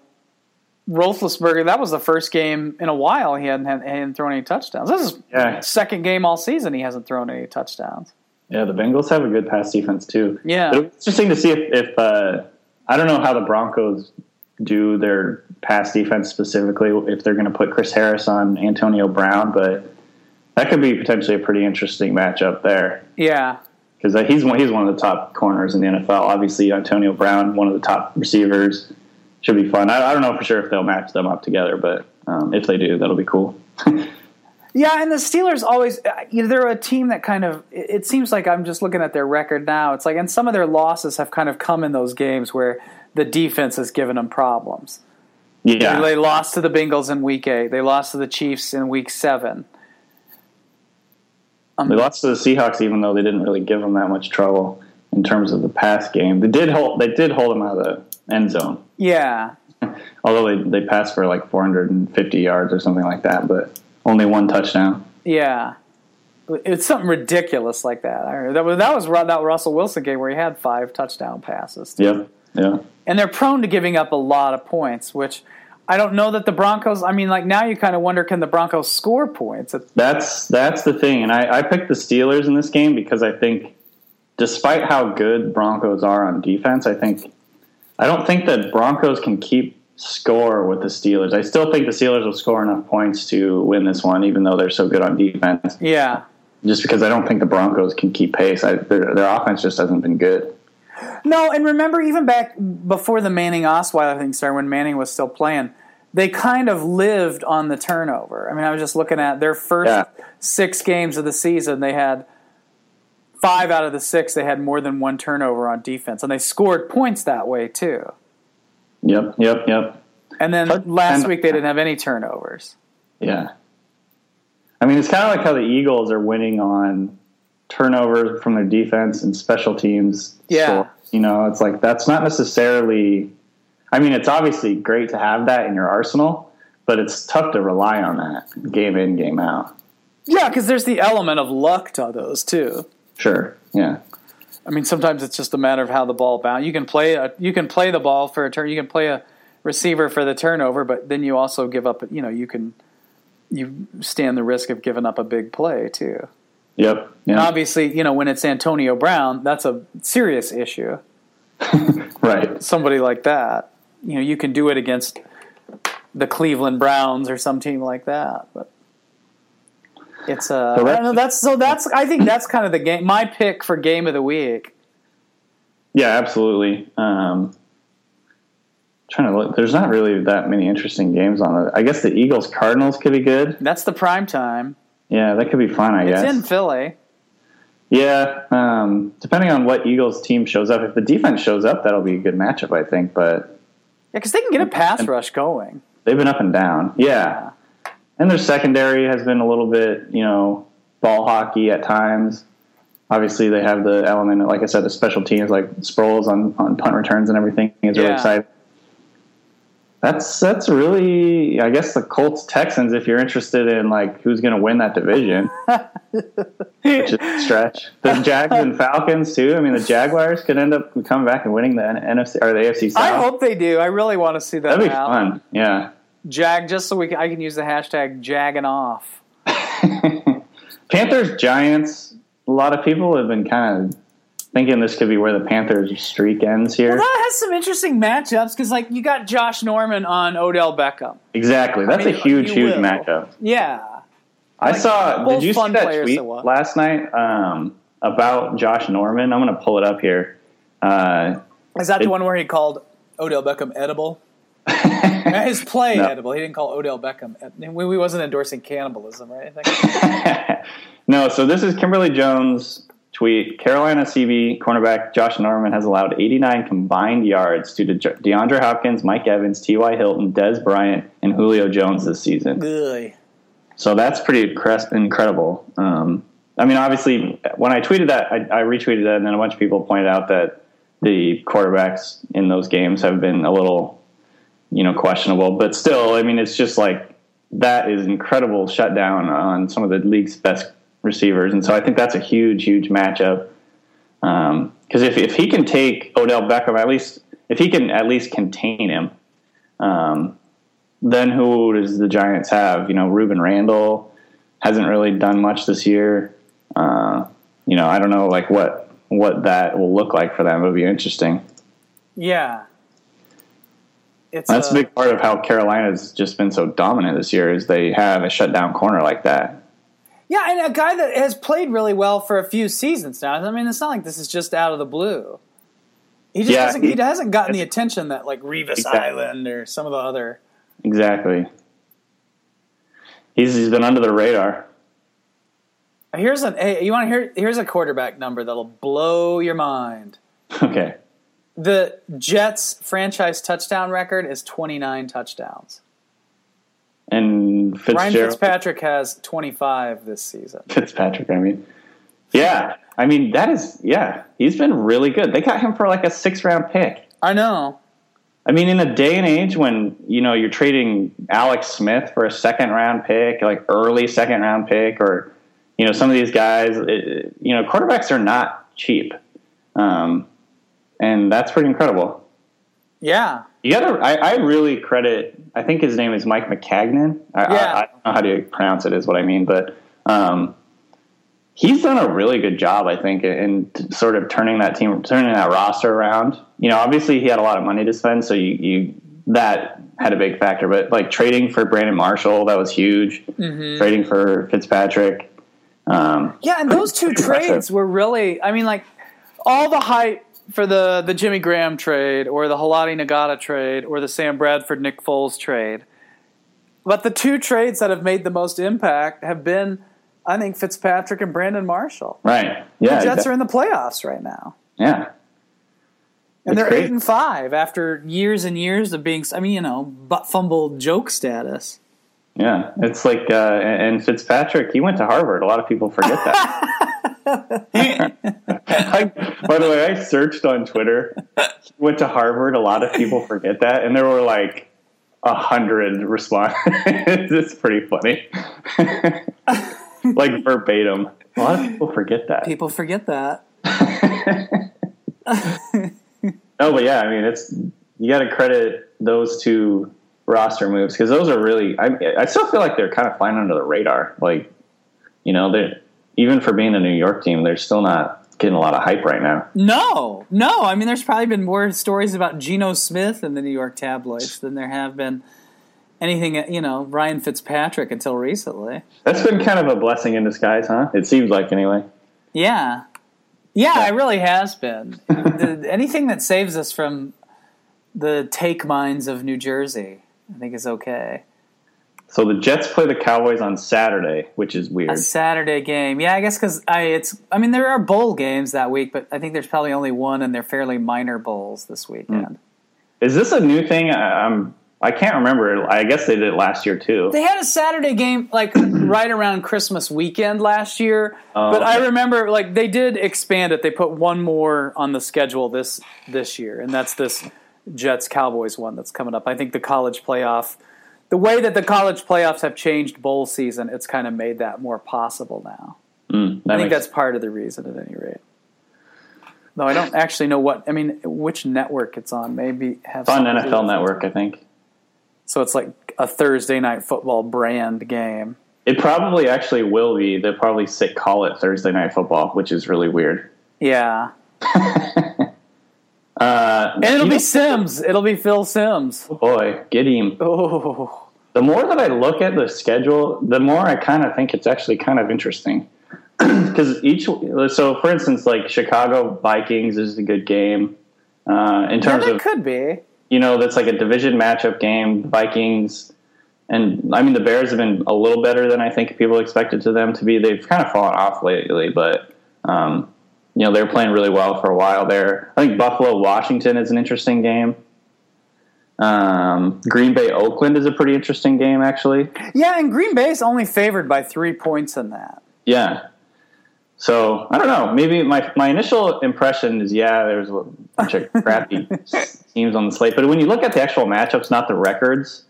Roethlisberger. That was the first game in a while he hadn't, hadn't thrown any touchdowns. This is yeah. second game all season he hasn't thrown any touchdowns. Yeah, the Bengals have a good pass defense too. Yeah, but it's interesting to see if, if uh, I don't know how the Broncos do their pass defense specifically if they're going to put Chris Harris on Antonio Brown, but that could be potentially a pretty interesting matchup there. Yeah, because he's one he's one of the top corners in the NFL. Obviously, Antonio Brown, one of the top receivers, should be fun. I, I don't know for sure if they'll match them up together, but um, if they do, that'll be cool. yeah, and the Steelers always uh, you know they're a team that kind of it seems like I'm just looking at their record now. It's like and some of their losses have kind of come in those games where the defense has given them problems. Yeah, they lost to the Bengals in Week Eight. They lost to the Chiefs in Week Seven. Um, they lost to the Seahawks, even though they didn't really give them that much trouble in terms of the pass game. They did hold. They did hold them out of the end zone. Yeah. Although they they passed for like 450 yards or something like that, but only one touchdown. Yeah. It's something ridiculous like that. That was that was that Russell Wilson game where he had five touchdown passes. Too. Yep. Yeah. And they're prone to giving up a lot of points, which I don't know that the Broncos. I mean, like now you kind of wonder can the Broncos score points? That's that's the thing, and I, I picked the Steelers in this game because I think, despite how good Broncos are on defense, I think I don't think that Broncos can keep score with the Steelers. I still think the Steelers will score enough points to win this one, even though they're so good on defense. Yeah. Just because I don't think the Broncos can keep pace. I, their, their offense just hasn't been good. No, and remember, even back before the Manning Osweiler thing started, when Manning was still playing, they kind of lived on the turnover. I mean, I was just looking at their first yeah. six games of the season. They had five out of the six. They had more than one turnover on defense, and they scored points that way too. Yep, yep, yep. And then last and, week they didn't have any turnovers. Yeah. I mean, it's kind of like how the Eagles are winning on turnovers from their defense and special teams. Yeah. You know, it's like that's not necessarily. I mean, it's obviously great to have that in your arsenal, but it's tough to rely on that game in, game out. Yeah, because there's the element of luck to those too. Sure. Yeah. I mean, sometimes it's just a matter of how the ball bounce. You can play a, you can play the ball for a turn. You can play a receiver for the turnover, but then you also give up. You know, you can you stand the risk of giving up a big play too. Yep. And obviously, you know, when it's Antonio Brown, that's a serious issue. right. Somebody like that. You know, you can do it against the Cleveland Browns or some team like that, but it's uh, I don't know. That's so. That's I think that's kind of the game. My pick for game of the week. Yeah, absolutely. Um, trying to look. There's not really that many interesting games on it. I guess the Eagles Cardinals could be good. That's the prime time. Yeah, that could be fun. I it's guess it's in Philly. Yeah, um, depending on what Eagles team shows up. If the defense shows up, that'll be a good matchup, I think. But yeah, because they can get a pass rush going. They've been up and down. Yeah. yeah and their secondary has been a little bit, you know, ball hockey at times. obviously they have the element, like I said, the special teams like Sproles on, on punt returns and everything is really Yeah. exciting. That's that's really, I guess, the Colts Texans. If you're interested in like who's going to win that division, which is a stretch. The Jags and Falcons too. I mean, the Jaguars could end up coming back and winning the NFC or the AFC South. I hope they do. I really want to see that. That'd be fun. Yeah. Jag, just so we can, I can use the hashtag jagging off. Panthers Giants. A lot of people have been kind of thinking this could be where the Panthers streak ends here. Well, that has some interesting matchups because, like, you got Josh Norman on Odell Beckham. exactly. That's mean, a huge, huge will. matchup. Yeah, I Like, saw. Did you see that tweet last night um, about Josh Norman? I'm going to pull it up here. Uh, is that It- the one where he called Odell Beckham edible? His play No. edible. He didn't call Odell Beckham. We wasn't endorsing cannibalism or anything. no, so this is Kimberly Jones tweet. Carolina CB cornerback Josh Norman has allowed 89 combined yards to De- DeAndre Hopkins, Mike Evans, T.Y. Hilton, Dez Bryant, and Julio Jones this season. Ugh. So that's pretty incre- incredible. Um, I mean, obviously, when I tweeted that, I, I retweeted that, and then a bunch of people pointed out that the quarterbacks in those games have been a little, you know, questionable. But still, I mean, it's just like that is incredible shutdown on some of the league's best receivers, and so I think that's a huge, huge matchup. Because if if he can take Odell Beckham, at least if he can at least contain him, um, then who does the Giants have? You know, Rueben Randle hasn't really done much this year. Uh, you know, I don't know like what what that will look like for them. It would be interesting. Yeah. It's That's uh, a big part of how Carolina's just been so dominant this year is they have a shutdown corner like that. Yeah, and a guy that has played really well for a few seasons now. I mean, it's not like this is just out of the blue. He just Yeah, hasn't, he, he- hasn't gotten the attention that like Revis Exactly. Island or some of the other. Exactly. He's he's been under the radar. Here's an hey, you want to hear? Here's a quarterback number that'll blow your mind. Okay. The Jets franchise touchdown record is 29 touchdowns. And Ryan Fitzpatrick has 25 this season. Fitzpatrick, I mean. Yeah. I mean that is yeah, he's been really good. They got him for like a six round pick. I know. I mean, in a day and age when you know you're trading Alex Smith for a second round pick, like early second round pick, or you know some of these guys, it, you know quarterbacks are not cheap, um, and that's pretty incredible. Yeah. You gotta, I, I really credit. I think his name is Mike Maccagnan. I, Yeah. I, I don't know how to pronounce it. Is what I mean, but um, he's done a really good job. I think in t- sort of turning that team, turning that roster around. You know, obviously he had a lot of money to spend, so you, you that had a big factor. But like trading for Brandon Marshall, that was huge. Trading for Fitzpatrick. Um, Yeah, and those two impressive. trades were really I mean like all the hype for the the Jimmy Graham trade or the Haloti Ngata trade or the Sam Bradford Nick Foles trade. But the two trades that have made the most impact have been I think Fitzpatrick and Brandon Marshall. right? Yeah. The Jets that- are in the playoffs right now. yeah. And It's they're great. eight and five after years and years of being I mean, you know, butt fumble joke status. Yeah, it's like, uh, and Fitzpatrick, he went to Harvard. A lot of people forget that. I, by the way, I searched on Twitter. Went to Harvard. A lot of people forget that, and there were like a hundred responses. it's pretty funny, like verbatim. A lot of people forget that. People forget that. Oh, but yeah, I mean, it's you got to credit those two roster moves because those are really. I, I still feel like they're kind of flying under the radar. Like, you know, they even for being a New York team, they're still not getting a lot of hype right now. No, no. I mean, there's probably been more stories about Geno Smith in the New York tabloids than there have been anything, you know, Ryan Fitzpatrick until recently. That's been kind of a blessing in disguise, huh? It seems like anyway. Yeah. Yeah, it really has been. anything that saves us from the take mines of New Jersey, I think is okay. So the Jets play the Cowboys on Saturday, which is weird. A. Saturday game, yeah. I guess because I it's. I mean, there are bowl games that week, but I think there's probably only one, and they're fairly minor bowls this hmm. weekend. Is this a new thing? I, I'm I can't remember. I guess they did it last year too. They had a Saturday game like right around Christmas weekend last year, Oh, but I remember like they did expand it. They put one more on the schedule this this year, and that's this Jets Cowboys one that's coming up. I think the college playoff, the way that the college playoffs have changed bowl season, it's kind of made that more possible now. Mm, I think that's part of the reason, at any rate. Though I don't actually know what I mean, which network it's on. Maybe have it's on something to do NFL. Network, I think. So it's like a Thursday night football brand game. It probably actually will be. They'll probably sit call it Thursday Night Football, which is really weird. Yeah, Uh, and it'll be know- Sims. It'll be Phil Simms. boy, get him. Oh, The more that I look at the schedule, the more I kind of think it's actually kind of interesting. Because each, so for instance, like Chicago Vikings is a good game. Uh, in terms that of could be. you know, that's like a division matchup game. Vikings and I mean the Bears have been a little better than I think people expected to them to be. They've kind of fallen off lately, but um, you know they were playing really well for a while there. I think Buffalo Washington is an interesting game. Um, Green Bay Oakland is a pretty interesting game actually. Yeah, and Green Bay's only favored by three points in that. Yeah. So I don't know. Maybe my my initial impression is yeah, there's a bunch of crappy teams on the slate, but when you look at the actual matchups, not the records,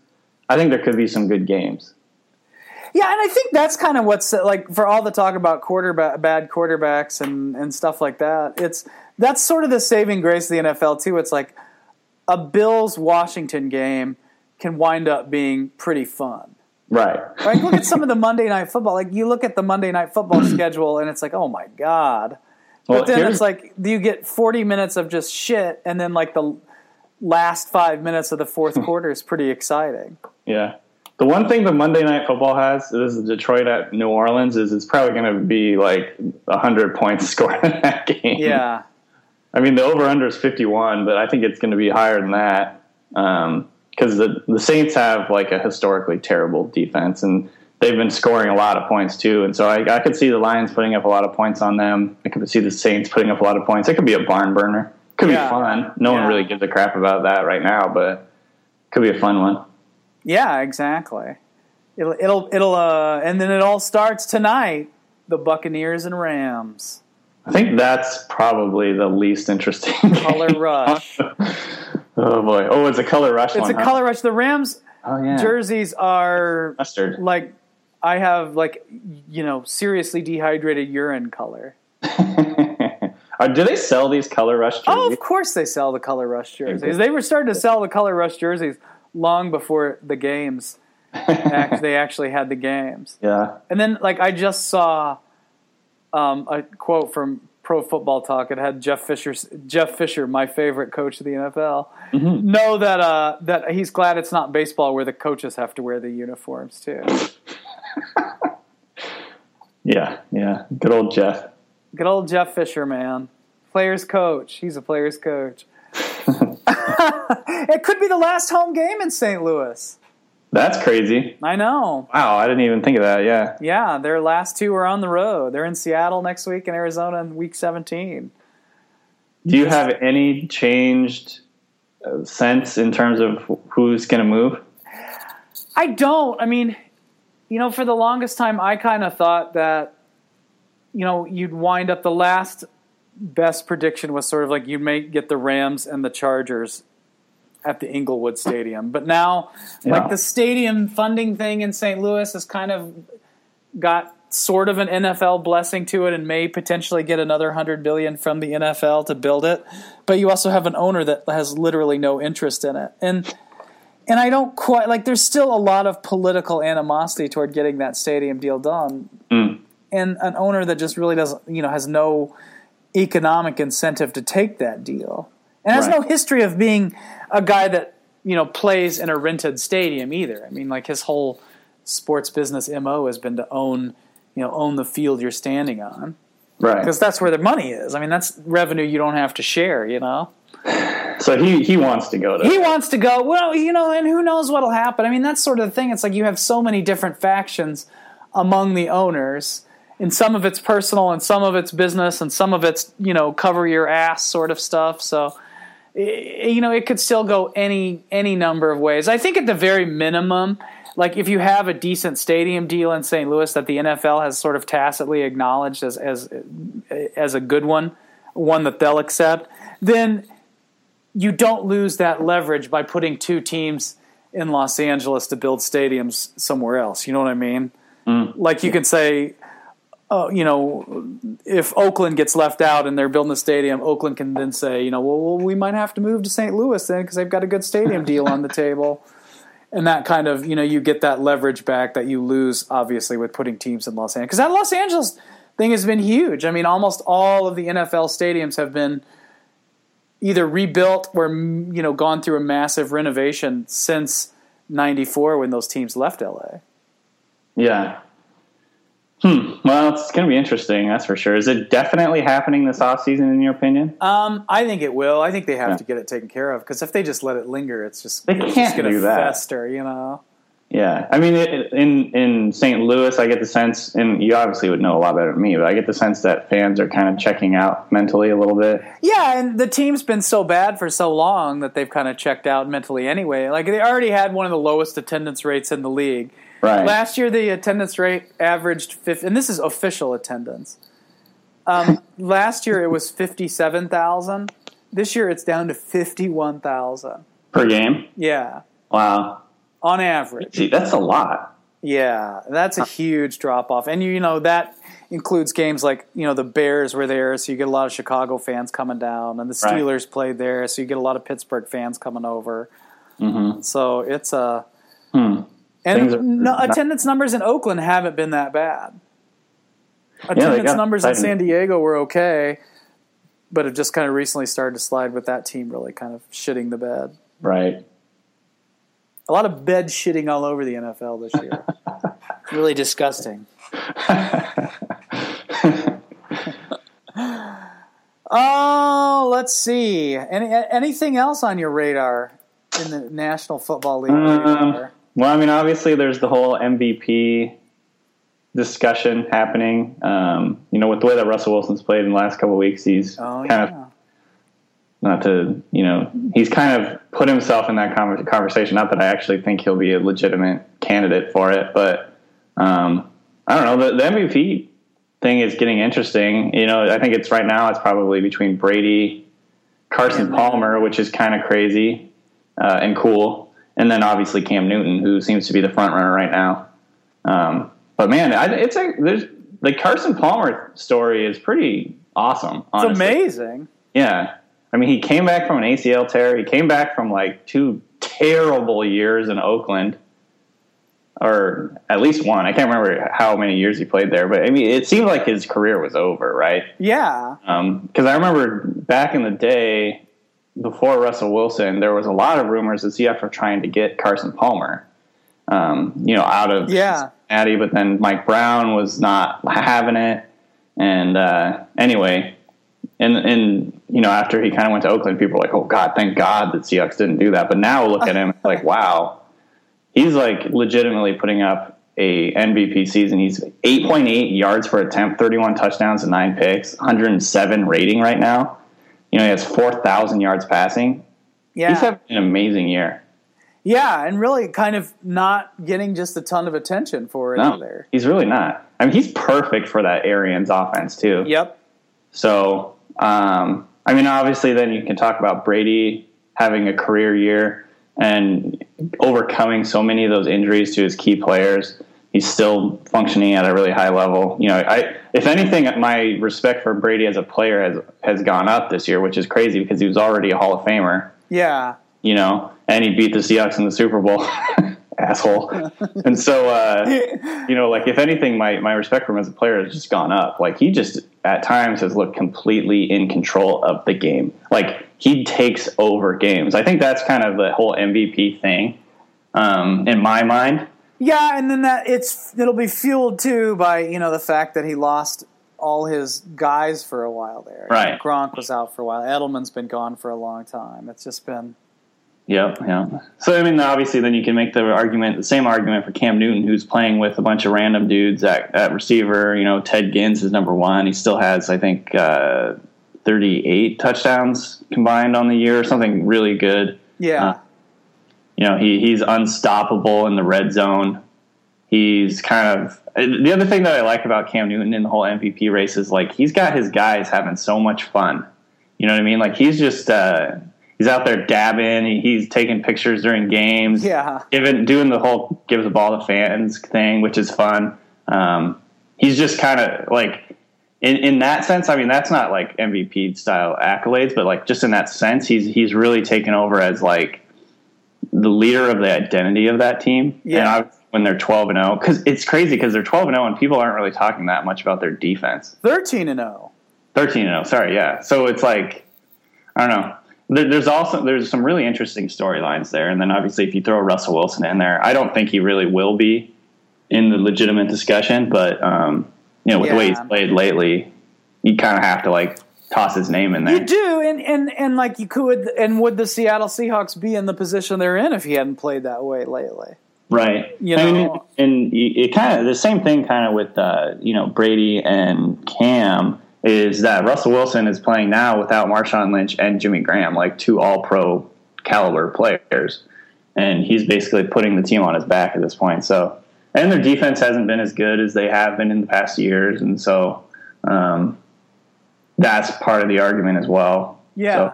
I think there could be some good games. Yeah, and I think that's kind of what's like for all the talk about quarterback bad quarterbacks and and stuff like that. It's that's sort of the saving grace of the NFL too. It's like a Bills Washington game can wind up being pretty fun. Right. Like look at some of the Monday night football. Like you look at the Monday night football schedule and it's like, "Oh my god." Well, But then here's- it's like you get 40 minutes of just shit and then like the last 5 minutes of the fourth quarter is pretty exciting. yeah. The one thing the Monday Night Football has, this is Detroit at New Orleans, is it's probably going to be like hundred points scored in that game. Yeah. I mean, the over under is 51, but I think it's going to be higher than that um, because the, the Saints have like a historically terrible defense and they've been scoring a lot of points too. And so I, I could see the Lions putting up a lot of points on them. I could see the Saints putting up a lot of points. It could be a barn burner. Could Yeah. be fun. No Yeah. one really gives a crap about that right now, but could be a fun one. Yeah, exactly. It'll it'll it'll uh and then it all starts tonight. The Buccaneers and Rams. I think that's probably the least interesting. Color rush. oh boy! Oh, it's a color rush. It's one, a huh? color rush. The Rams Oh yeah. jerseys are Mustard. like I have like you know seriously dehydrated urine color. Do they sell these color rush jerseys? Oh, of course they sell the color rush jerseys. They were starting to sell the color rush jerseys long before the games. act- they actually had the games. yeah. And then, like, I just saw um, a quote from Pro Football Talk. It had Jeff Fisher, Jeff Fisher, my favorite coach of the NFL, know that uh, that he's glad it's not baseball where the coaches have to wear the uniforms too. Yeah, yeah. Good old Jeff. Good old Jeff Fisher, man, players coach. He's a players coach. it could be the last home game in St. Louis. That's crazy. I know. Wow, I didn't even think of that. Yeah. Yeah, their last two are on the road. They're in Seattle next week and Arizona in week 17. Do you have any changed uh, sense in terms of who's going to move? I don't. I mean, you know, for the longest time, I kind of thought that, you know, you'd wind up the last best prediction was sort of like you may get the Rams and the Chargers at the Inglewood Stadium. But now, Yeah. like the stadium funding thing in St. Louis has kind of got sort of an NFL blessing to it and may potentially get another 100 billion from the NFL to build it. But you also have an owner that has literally no interest in it. And and I don't quite like. There's still a lot of political animosity toward getting that stadium deal done, Mm. and an owner that just really doesn't, you know, has no economic incentive to take that deal, and has Right. no history of being a guy that you know plays in a rented stadium either. I mean, like his whole sports business mo has been to own, you know, own the field you're standing on Right. because that's where the money is. I mean, that's revenue you don't have to share. You know. So he he wants to go to. he wants to go. Well, you know, and who knows what'll happen. I mean, that's sort of the thing. It's like you have so many different factions among the owners, and some of it's personal, and some of it's business, and some of it's you know cover your ass sort of stuff. So you know, it could still go any any number of ways. I think at the very minimum, like if you have a decent stadium deal in St. Louis that the NFL has sort of tacitly acknowledged as as as a good one, one that they'll accept, then you don't lose that leverage by putting two teams in Los Angeles to build stadiums somewhere else. You know what I mean? Mm. Like you can say, uh, you know, if Oakland gets left out and they're building a stadium, Oakland can then say, you know, well, well we might have to move to St. Louis then because they've got a good stadium deal on the table. And that kind of, you know, you get that leverage back that you lose, obviously, with putting teams in Los Angeles. Because that Los Angeles thing has been huge. I mean, almost all of the NFL stadiums have been either rebuilt or, you know, gone through a massive renovation since 94 when those teams left LA. Yeah. Hmm. Well, it's going to be interesting, that's for sure. Is it definitely happening this off season, in your opinion? Um, I think it will. I think they have yeah. to get it taken care of because if they just let it linger, it's just they it's can't just do that. Fester, you know. Yeah, I mean, it, in in St. Louis, I get the sense, and you obviously would know a lot better than me, but I get the sense that fans are kind of checking out mentally a little bit. Yeah, and the team's been so bad for so long that they've kind of checked out mentally anyway. Like they already had one of the lowest attendance rates in the league Right. Last year, the attendance rate averaged 50, and this is official attendance. Um, last year, it was 57,000. This year, it's down to 51,000. Per game? Yeah. Wow. On average. See, that's a lot. Yeah, that's a huge drop off. And, you know, that includes games like, you know, the Bears were there, so you get a lot of Chicago fans coming down, and the Steelers right. played there, so you get a lot of Pittsburgh fans coming over. Mm-hmm. So it's a. Hmm. And no, attendance numbers in Oakland haven't been that bad. Attendance yeah, numbers in San Diego were okay, but have just kind of recently started to slide with that team really kind of shitting the bed. Right. A lot of bed shitting all over the NFL this year. really disgusting. oh, let's see. Any, anything else on your radar in the National Football League? Um, well, I mean, obviously, there's the whole MVP discussion happening. Um, you know, with the way that Russell Wilson's played in the last couple of weeks, he's oh, kind yeah. of not to you know he's kind of put himself in that conversation. Not that I actually think he'll be a legitimate candidate for it, but um, I don't know. The, the MVP thing is getting interesting. You know, I think it's right now. It's probably between Brady, Carson Palmer, which is kind of crazy uh, and cool and then obviously Cam Newton, who seems to be the front runner right now. Um, but man, I, it's a there's the Carson Palmer story is pretty awesome. Honestly. It's amazing. Yeah, I mean, he came back from an ACL tear. He came back from like two terrible years in Oakland, or at least one. I can't remember how many years he played there, but I mean, it seemed like his career was over, right? Yeah. Because um, I remember back in the day, before Russell Wilson, there was a lot of rumors that Seahawks were trying to get Carson Palmer, um, you know, out of yeah. Cincinnati, but then Mike Brown was not having it. And uh, anyway, and and you know, after he kind of went to Oakland, people were like, "Oh God, thank God that Seahawks didn't do that." But now look at him, like, wow, he's like legitimately putting up a MVP season. He's 8.8 yards per attempt, 31 touchdowns and nine picks, 107 rating right now. You know, he has 4,000 yards passing. Yeah. He's having an amazing year. Yeah, and really kind of not getting just a ton of attention for it no, either. He's really not. I mean, he's perfect for that Arians offense, too. Yep. So, um, I mean, obviously, then you can talk about Brady having a career year and overcoming so many of those injuries to his key players he's still functioning at a really high level. You know, I if anything, my respect for Brady as a player has has gone up this year, which is crazy because he was already a Hall of Famer. Yeah. You know, and he beat the Seahawks in the Super Bowl. Asshole. and so, uh, you know, like if anything, my, my respect for him as a player has just gone up. Like he just at times has looked completely in control of the game. Like he takes over games. I think that's kind of the whole MVP thing um, in my mind yeah, and then that it's it'll be fueled too by you know the fact that he lost all his guys for a while there. Right, Gronk was out for a while. Edelman's been gone for a long time. It's just been. Yep, yeah. So I mean, obviously, then you can make the argument, the same argument for Cam Newton, who's playing with a bunch of random dudes at, at receiver. You know, Ted Ginn is number one. He still has, I think, uh, 38 touchdowns combined on the year, something really good. Yeah. Uh, you know, he he's unstoppable in the red zone. He's kind of the other thing that I like about Cam Newton in the whole MVP race is like he's got his guys having so much fun. You know what I mean? Like he's just uh, he's out there dabbing. He's taking pictures during games. Yeah. Giving doing the whole give the ball to fans thing, which is fun. Um, he's just kind of like in, in that sense. I mean, that's not like MVP style accolades, but like just in that sense, he's he's really taken over as like the leader of the identity of that team. Yeah. And I, when they're 12 and 0 cuz it's crazy cuz they're 12 and 0 and people aren't really talking that much about their defense. 13 and 0. 13 and 0, sorry, yeah. So it's like I don't know. There, there's also there's some really interesting storylines there and then obviously if you throw Russell Wilson in there, I don't think he really will be in the legitimate discussion, but um, you know, with the way he's played lately, you kind of have to like toss his name in there. You do, and, and and like you could, and would the Seattle Seahawks be in the position they're in if he hadn't played that way lately? Right. You I mean, know- and it kind of the same thing kind of with uh, you know Brady and Cam is that Russell Wilson is playing now without Marshawn Lynch and Jimmy Graham, like two All Pro caliber players, and he's basically putting the team on his back at this point. So, and their defense hasn't been as good as they have been in the past years, and so um, that's part of the argument as well. Yeah. So,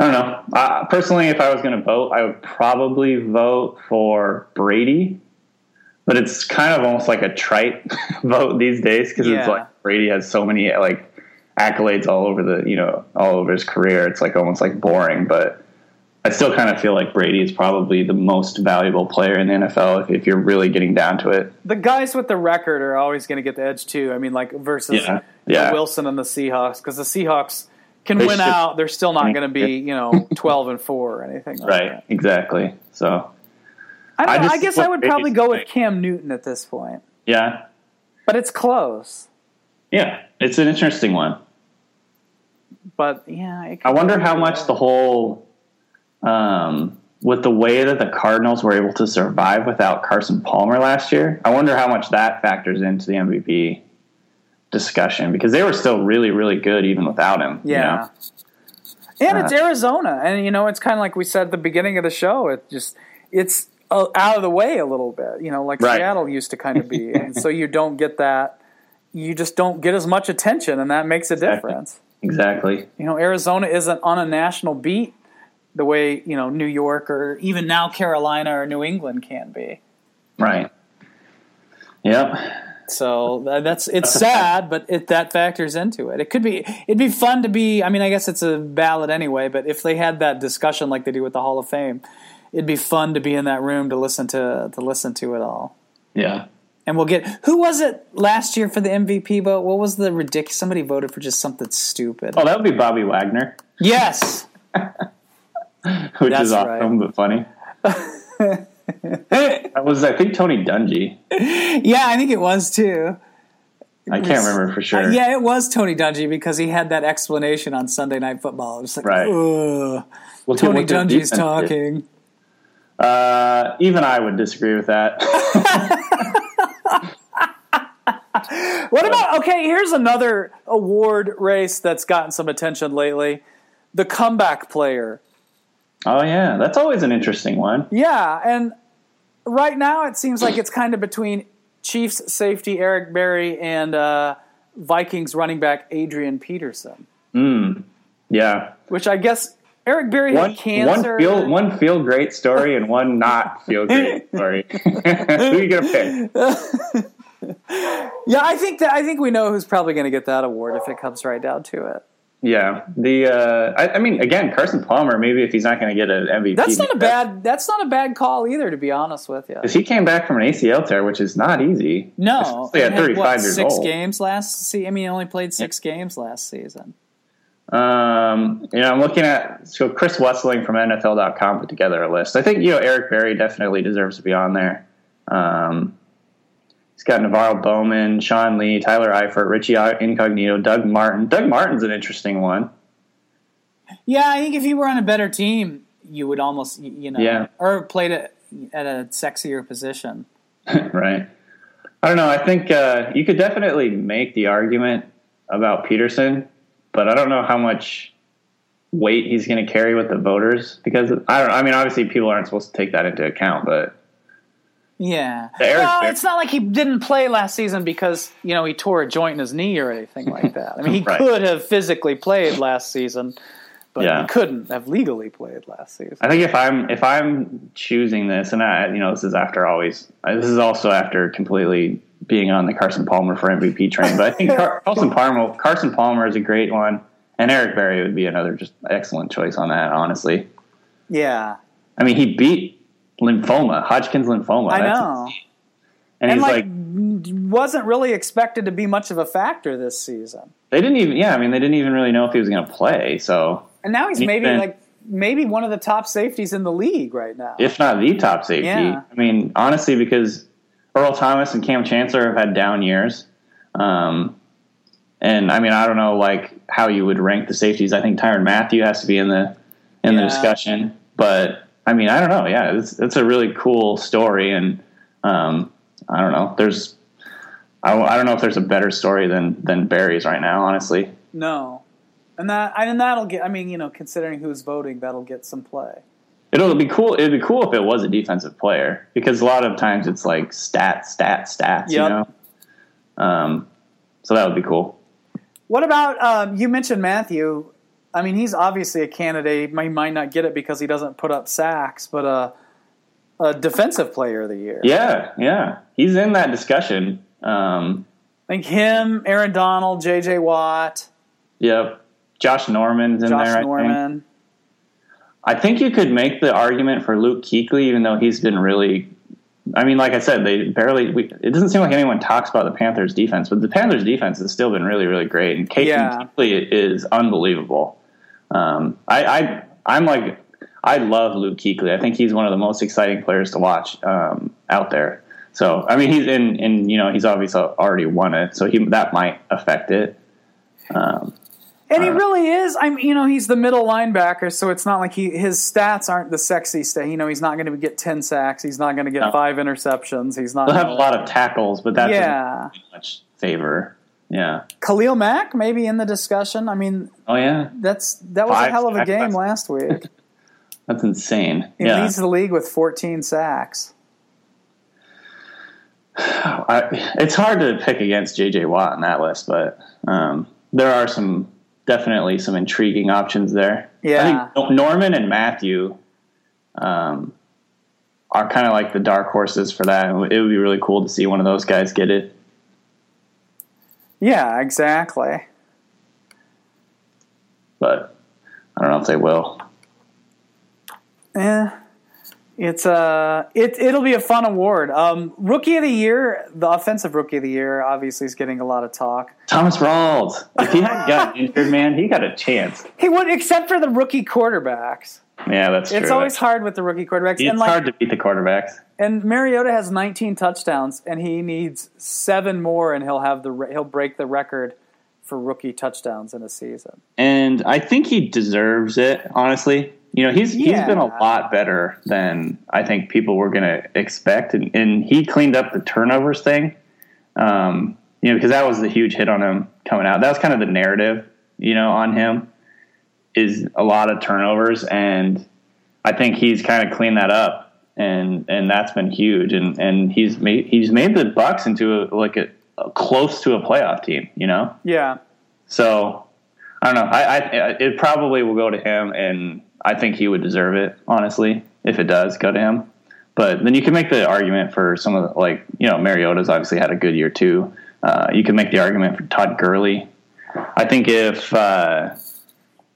I don't know. Uh, personally, if I was going to vote, I would probably vote for Brady. But it's kind of almost like a trite vote these days because Yeah. it's like Brady has so many like accolades all over the you know all over his career. It's like almost like boring. But I still kind of feel like Brady is probably the most valuable player in the NFL if, if you're really getting down to it. The guys with the record are always going to get the edge too. I mean, like versus Yeah. Yeah. Wilson and the Seahawks, because the Seahawks can They win should- out. They're still not going to be you know twelve and four or anything. Like Right. That. Exactly. So I, don't I just I guess I would Brady's probably go with. Cam Newton at this point, yeah, but it's close. yeah, it's an interesting one. But yeah, I wonder how much the whole, um, with the way that the Cardinals were able to survive without Carson Palmer last year. I wonder how much that factors into the MVP discussion because they were still really, really good even without him. you Yeah. know? And it's Uh, Arizona, and you know it's kind of like we said at the beginning of the show. It just it's uh, out of the way a little bit, you know, like Right. Seattle used to kind of be, and so you don't get that. You just don't get as much attention, and that makes a difference. exactly. You know, Arizona isn't on a national beat the way you know New York or even now Carolina or New England can be. Right. Yep. So that's it's sad, but it that factors into it. It could be it'd be fun to be. I mean, I guess it's a ballot anyway. But if they had that discussion like they do with the Hall of Fame, it'd be fun to be in that room to listen to to listen to it all. Yeah. And we'll get who was it last year for the MVP vote? What was the ridiculous? Somebody voted for just something stupid. Oh, that would be Bobby Wagner, Yes, which That's is awesome but funny. that was, I think, Tony Dungy. yeah, I think it was too. I can't remember for sure. Uh, yeah, it was Tony Dungy because he had that explanation on Sunday Night Football. It was like, Right. ugh, What- Tony Dungy's talking. Uh, even I would disagree with that. What about okay? Here's another award race that's gotten some attention lately: the comeback player. Oh yeah, that's always an interesting one. Yeah, and right now it seems like it's kind of between Chiefs safety Eric Berry and uh, Vikings running back Adrian Peterson, Mm. Yeah, which I guess Eric Berry one had cancer. one feel one feel great story and one not feel great story. Who are you gonna pick? yeah, I think that I think we know who's probably going to get that award if it comes right down to it. Yeah, the uh, I, I mean, again, Carson Palmer. Maybe if he's not going to get an MVP, That's not a bad. That's not a bad call either, to be honest with you. Because he came back from an ACL tear, which is not easy. No, at he 35 what, years six old. games last. See, I mean, he only played six games last season. Um, you know, I'm looking at so Chris Wesseling from NFL.com put together a list. I think you know Eric Berry definitely deserves to be on there. Um, he's got NaVorro Bowman, Sean Lee, Tyler Eifert, Richie Incognito, Doug Martin. Doug Martin's an interesting one. Yeah, I think if you were on a better team, you would almost, you know, Yeah. or played it at a sexier position. right. I don't know. I think uh, you could definitely make the argument about Peterson, but I don't know how much weight he's going to carry with the voters because I don't. I mean, obviously, people aren't supposed to take that into account, but yeah. Well, it's not like he didn't play last season because you know he tore a joint in his knee or anything like that. I mean, he right. could have physically played last season, but yeah. he couldn't have legally played last season. I think if I'm if I'm choosing this, and I you know this is after always uh, this is also after completely being on the Carson Palmer for MVP train, but I think Carson Palmer Carson Palmer is a great one, and Eric Berry would be another just excellent choice on that. Honestly, yeah. I mean, he beat lymphoma, Hodgkin's lymphoma. I know. And, and, he's like, like, wasn't really expected to be much of a factor this season. They didn't even, yeah, I mean, they didn't even really know if he was going to play. So, and now he's maybe been, like maybe one of the top safeties in the league right now, if not the top safety. Yeah. I mean, honestly, because Earl Thomas and Kam Chancellor have had down years. Um, and I mean, I don't know like how you would rank the safeties. I think Tyrann Mathieu has to be in the in yeah. the discussion, but I mean, I don't know. Yeah, it's it's a really cool story, and um, I don't know. There's I, I don't know if there's a better story than than Berry's right now. Honestly, no. And that and that'll get. I mean, you know, considering who's voting, that'll get some play. It'll be cool. It'd be cool if it was a defensive player because a lot of times it's like stats, stats, stats. Yep. You know. Um, so that would be cool. What about um, you mentioned Mathieu? I mean, he's obviously a candidate. He might not get it because he doesn't put up sacks, but a, a defensive player of the year. Yeah, yeah, he's in that discussion. Um, I think him, Aaron Donald, J.J. Watt. Yep, Josh Norman's in Josh there. Norman. I think. I think you could make the argument for Luke Kuechly, even though he's been really. I mean, like I said, they barely. We, it doesn't seem like anyone talks about the Panthers' defense, but the Panthers' defense has still been really, really great, and Kate yeah. Kuechly is unbelievable. Um, I, I I'm like I love Luke Kuechly. I think he's one of the most exciting players to watch um, out there. So I mean, he's in, and you know, he's obviously already won it, so he that might affect it. Um, and he really is. I'm, you know, he's the middle linebacker, so it's not like he his stats aren't the sexy stuff. You know, he's not going to get ten sacks. He's not going to get no. five interceptions. He's not. He'll have a lot of tackles, but that's yeah. much favor. Yeah. Khalil Mack maybe in the discussion. I mean, oh yeah, that's that was Five a hell of a game last week. that's insane. He yeah. leads the league with 14 sacks. I, it's hard to pick against J.J. Watt on that list, but um, there are some definitely some intriguing options there. Yeah, Norman and Mathieu um, are kind of like the dark horses for that. It would be really cool to see one of those guys get it. Yeah, exactly. But I don't know if they will. Yeah. It's uh it it'll be a fun award. Um, rookie of the year, the offensive rookie of the year, obviously is getting a lot of talk. Thomas Rawls. If he hadn't gotten injured, man, he got a chance. He would, except for the rookie quarterbacks. Yeah, that's true. It's always hard with the rookie quarterbacks. It's and like, hard to beat the quarterbacks. And Mariota has 19 touchdowns, and he needs seven more, and he'll have the he'll break the record for rookie touchdowns in a season. And I think he deserves it. Honestly, you know, he's yeah. he's been a lot better than I think people were going to expect, and, and, he cleaned up the turnovers thing. Um, you know, because that was the huge hit on him coming out. That was kind of the narrative, you know, on him is a lot of turnovers, and I think he's kind of cleaned that up, and and that's been huge. And and he's made he's made the Bucs into a, like a, a close to a playoff team. You know. Yeah. So I don't know. I, I it probably will go to him, and I think he would deserve it. Honestly, if it does go to him. But then you can make the argument for some of the, like you know Mariota's obviously had a good year too. Uh, you can make the argument for Todd Gurley. I think if uh,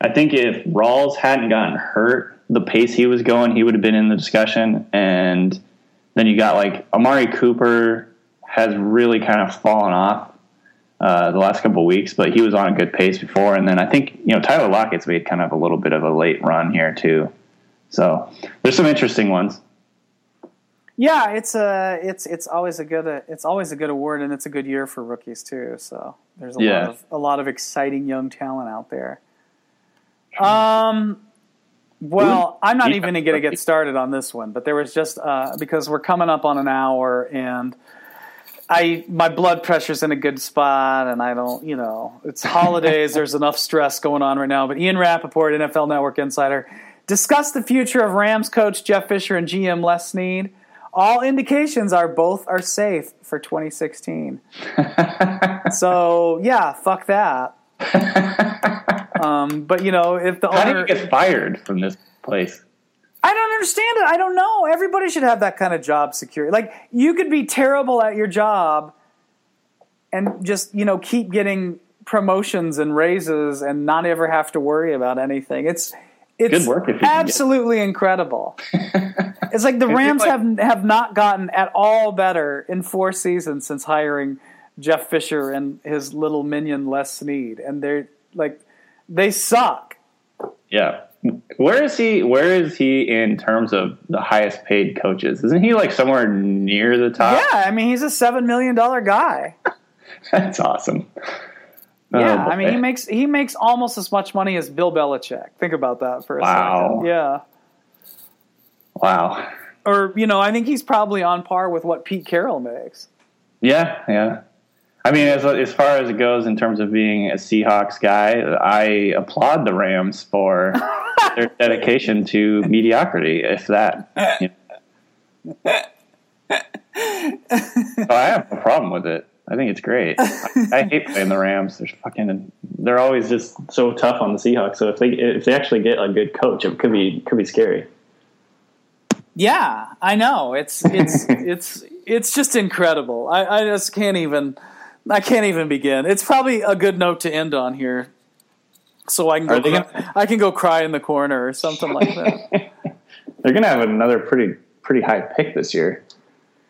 I think if Rawls hadn't gotten hurt, the pace he was going, he would have been in the discussion. And then you got like Amari Cooper has really kind of fallen off uh, the last couple of weeks, but he was on a good pace before. And then I think you know Tyler Lockett's made kind of a little bit of a late run here too. So there's some interesting ones. Yeah, it's a it's it's always a good it's always a good award, and it's a good year for rookies too. So there's a yeah. lot of a lot of exciting young talent out there. Um, well, I'm not even going to get started on this one, but there was just uh, because we're coming up on an hour, and I my blood pressure's in a good spot, and I don't, you know, it's holidays. there's enough stress going on right now. But Ian Rapoport, NFL Network insider, discussed the future of Rams coach Jeff Fisher and GM Les Snead. All indications are both are safe for 2016. so yeah, fuck that. um, but you know, if the How owner, do you get fired from this place? I don't understand it. I don't know. Everybody should have that kind of job security. Like you could be terrible at your job and just, you know, keep getting promotions and raises and not ever have to worry about anything. It's it's Good work if get- absolutely incredible. it's like the Rams like- have have not gotten at all better in four seasons since hiring Jeff Fisher and his little minion Les Snead and they're like they suck. Yeah. Where is he? Where is he in terms of the highest paid coaches? Isn't he like somewhere near the top? Yeah, I mean he's a 7 million dollar guy. That's awesome. Yeah, Oh, I mean he makes he makes almost as much money as Bill Belichick. Think about that for a Wow. second. Yeah. Wow. Or, you know, I think he's probably on par with what Pete Carroll makes. Yeah, yeah. I mean, as as far as it goes in terms of being a Seahawks guy, I applaud the Rams for their dedication to mediocrity, if that. you know. so I have no problem with it. I think it's great. I, I hate playing the Rams. They're fucking. They're always just. so tough on the Seahawks. So if they if they actually get a good coach, it could be could be scary. Yeah, I know. It's it's it's it's just incredible. I, I just can't even I can't even begin. It's probably a good note to end on here. So I can go cry, gonna- I can go cry in the corner or something like that. They're gonna have another pretty pretty high pick this year.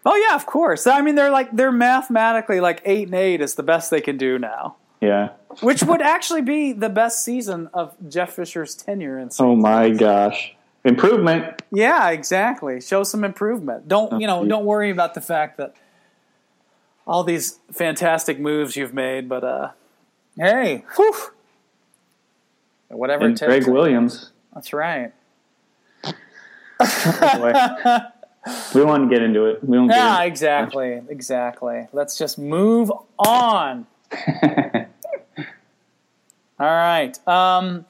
oh yeah, of course. I mean they're like they're mathematically like 8 and 8 is the best they can do now. Yeah. Which would actually be the best season of Jeff Fisher's tenure in Oh my gosh. Improvement. Yeah, exactly. Show some improvement. Don't you know? Don't worry about the fact that all these fantastic moves you've made, but uh, hey, whew, whatever And it takes. Gregg Williams. That's right. Anyway, we want to get into it. We don't Yeah, get exactly, exactly. Let's just move on. All right. Um,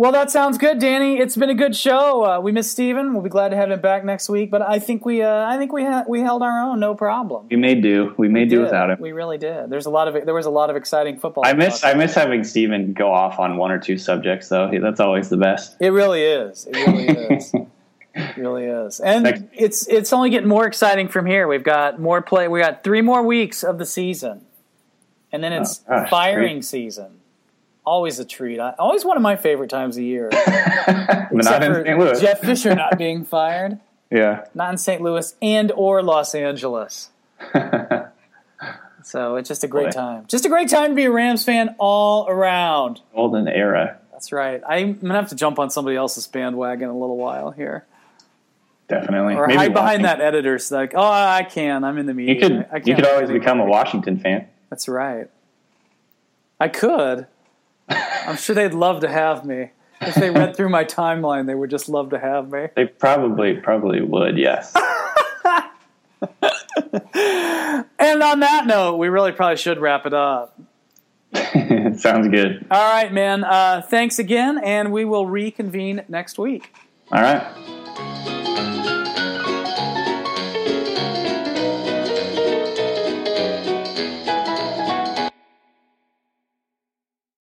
well, that sounds good, Danny. It's been a good show. Uh, we miss Steven. We'll be glad to have him back next week. But I think we, uh, I think we, ha- we held our own, no problem. We may do. We may do did. without him. We really did. There's a lot of there was a lot of exciting football. I miss I miss having Steven go off on one or two subjects though. That's always the best. It really is. It really is. It really is. And Next- it's it's only getting more exciting from here. We've got more play. We got three more weeks of the season, and then it's Oh, gosh, firing great. season. Always a treat. I, always one of my favorite times of year. Not Except in for St. Louis. Jeff Fisher not being fired. Yeah. Not in St. Louis and or Los Angeles. So it's just a great Boy. time. Just a great time to be a Rams fan all around. Golden era. That's right. I'm gonna have to jump on somebody else's bandwagon in a little while here, Definitely. or Maybe hide behind Washington. that editor's like, oh, I can. I'm in the media. You could you could always become a Washington fan. That's right. I could. I'm sure they'd love to have me. If they read through my timeline, they would just love to have me. They probably probably would, yes. And on that note, we really probably should wrap it up. Sounds good. All right, man. Uh, thanks again, and we will reconvene next week. All right.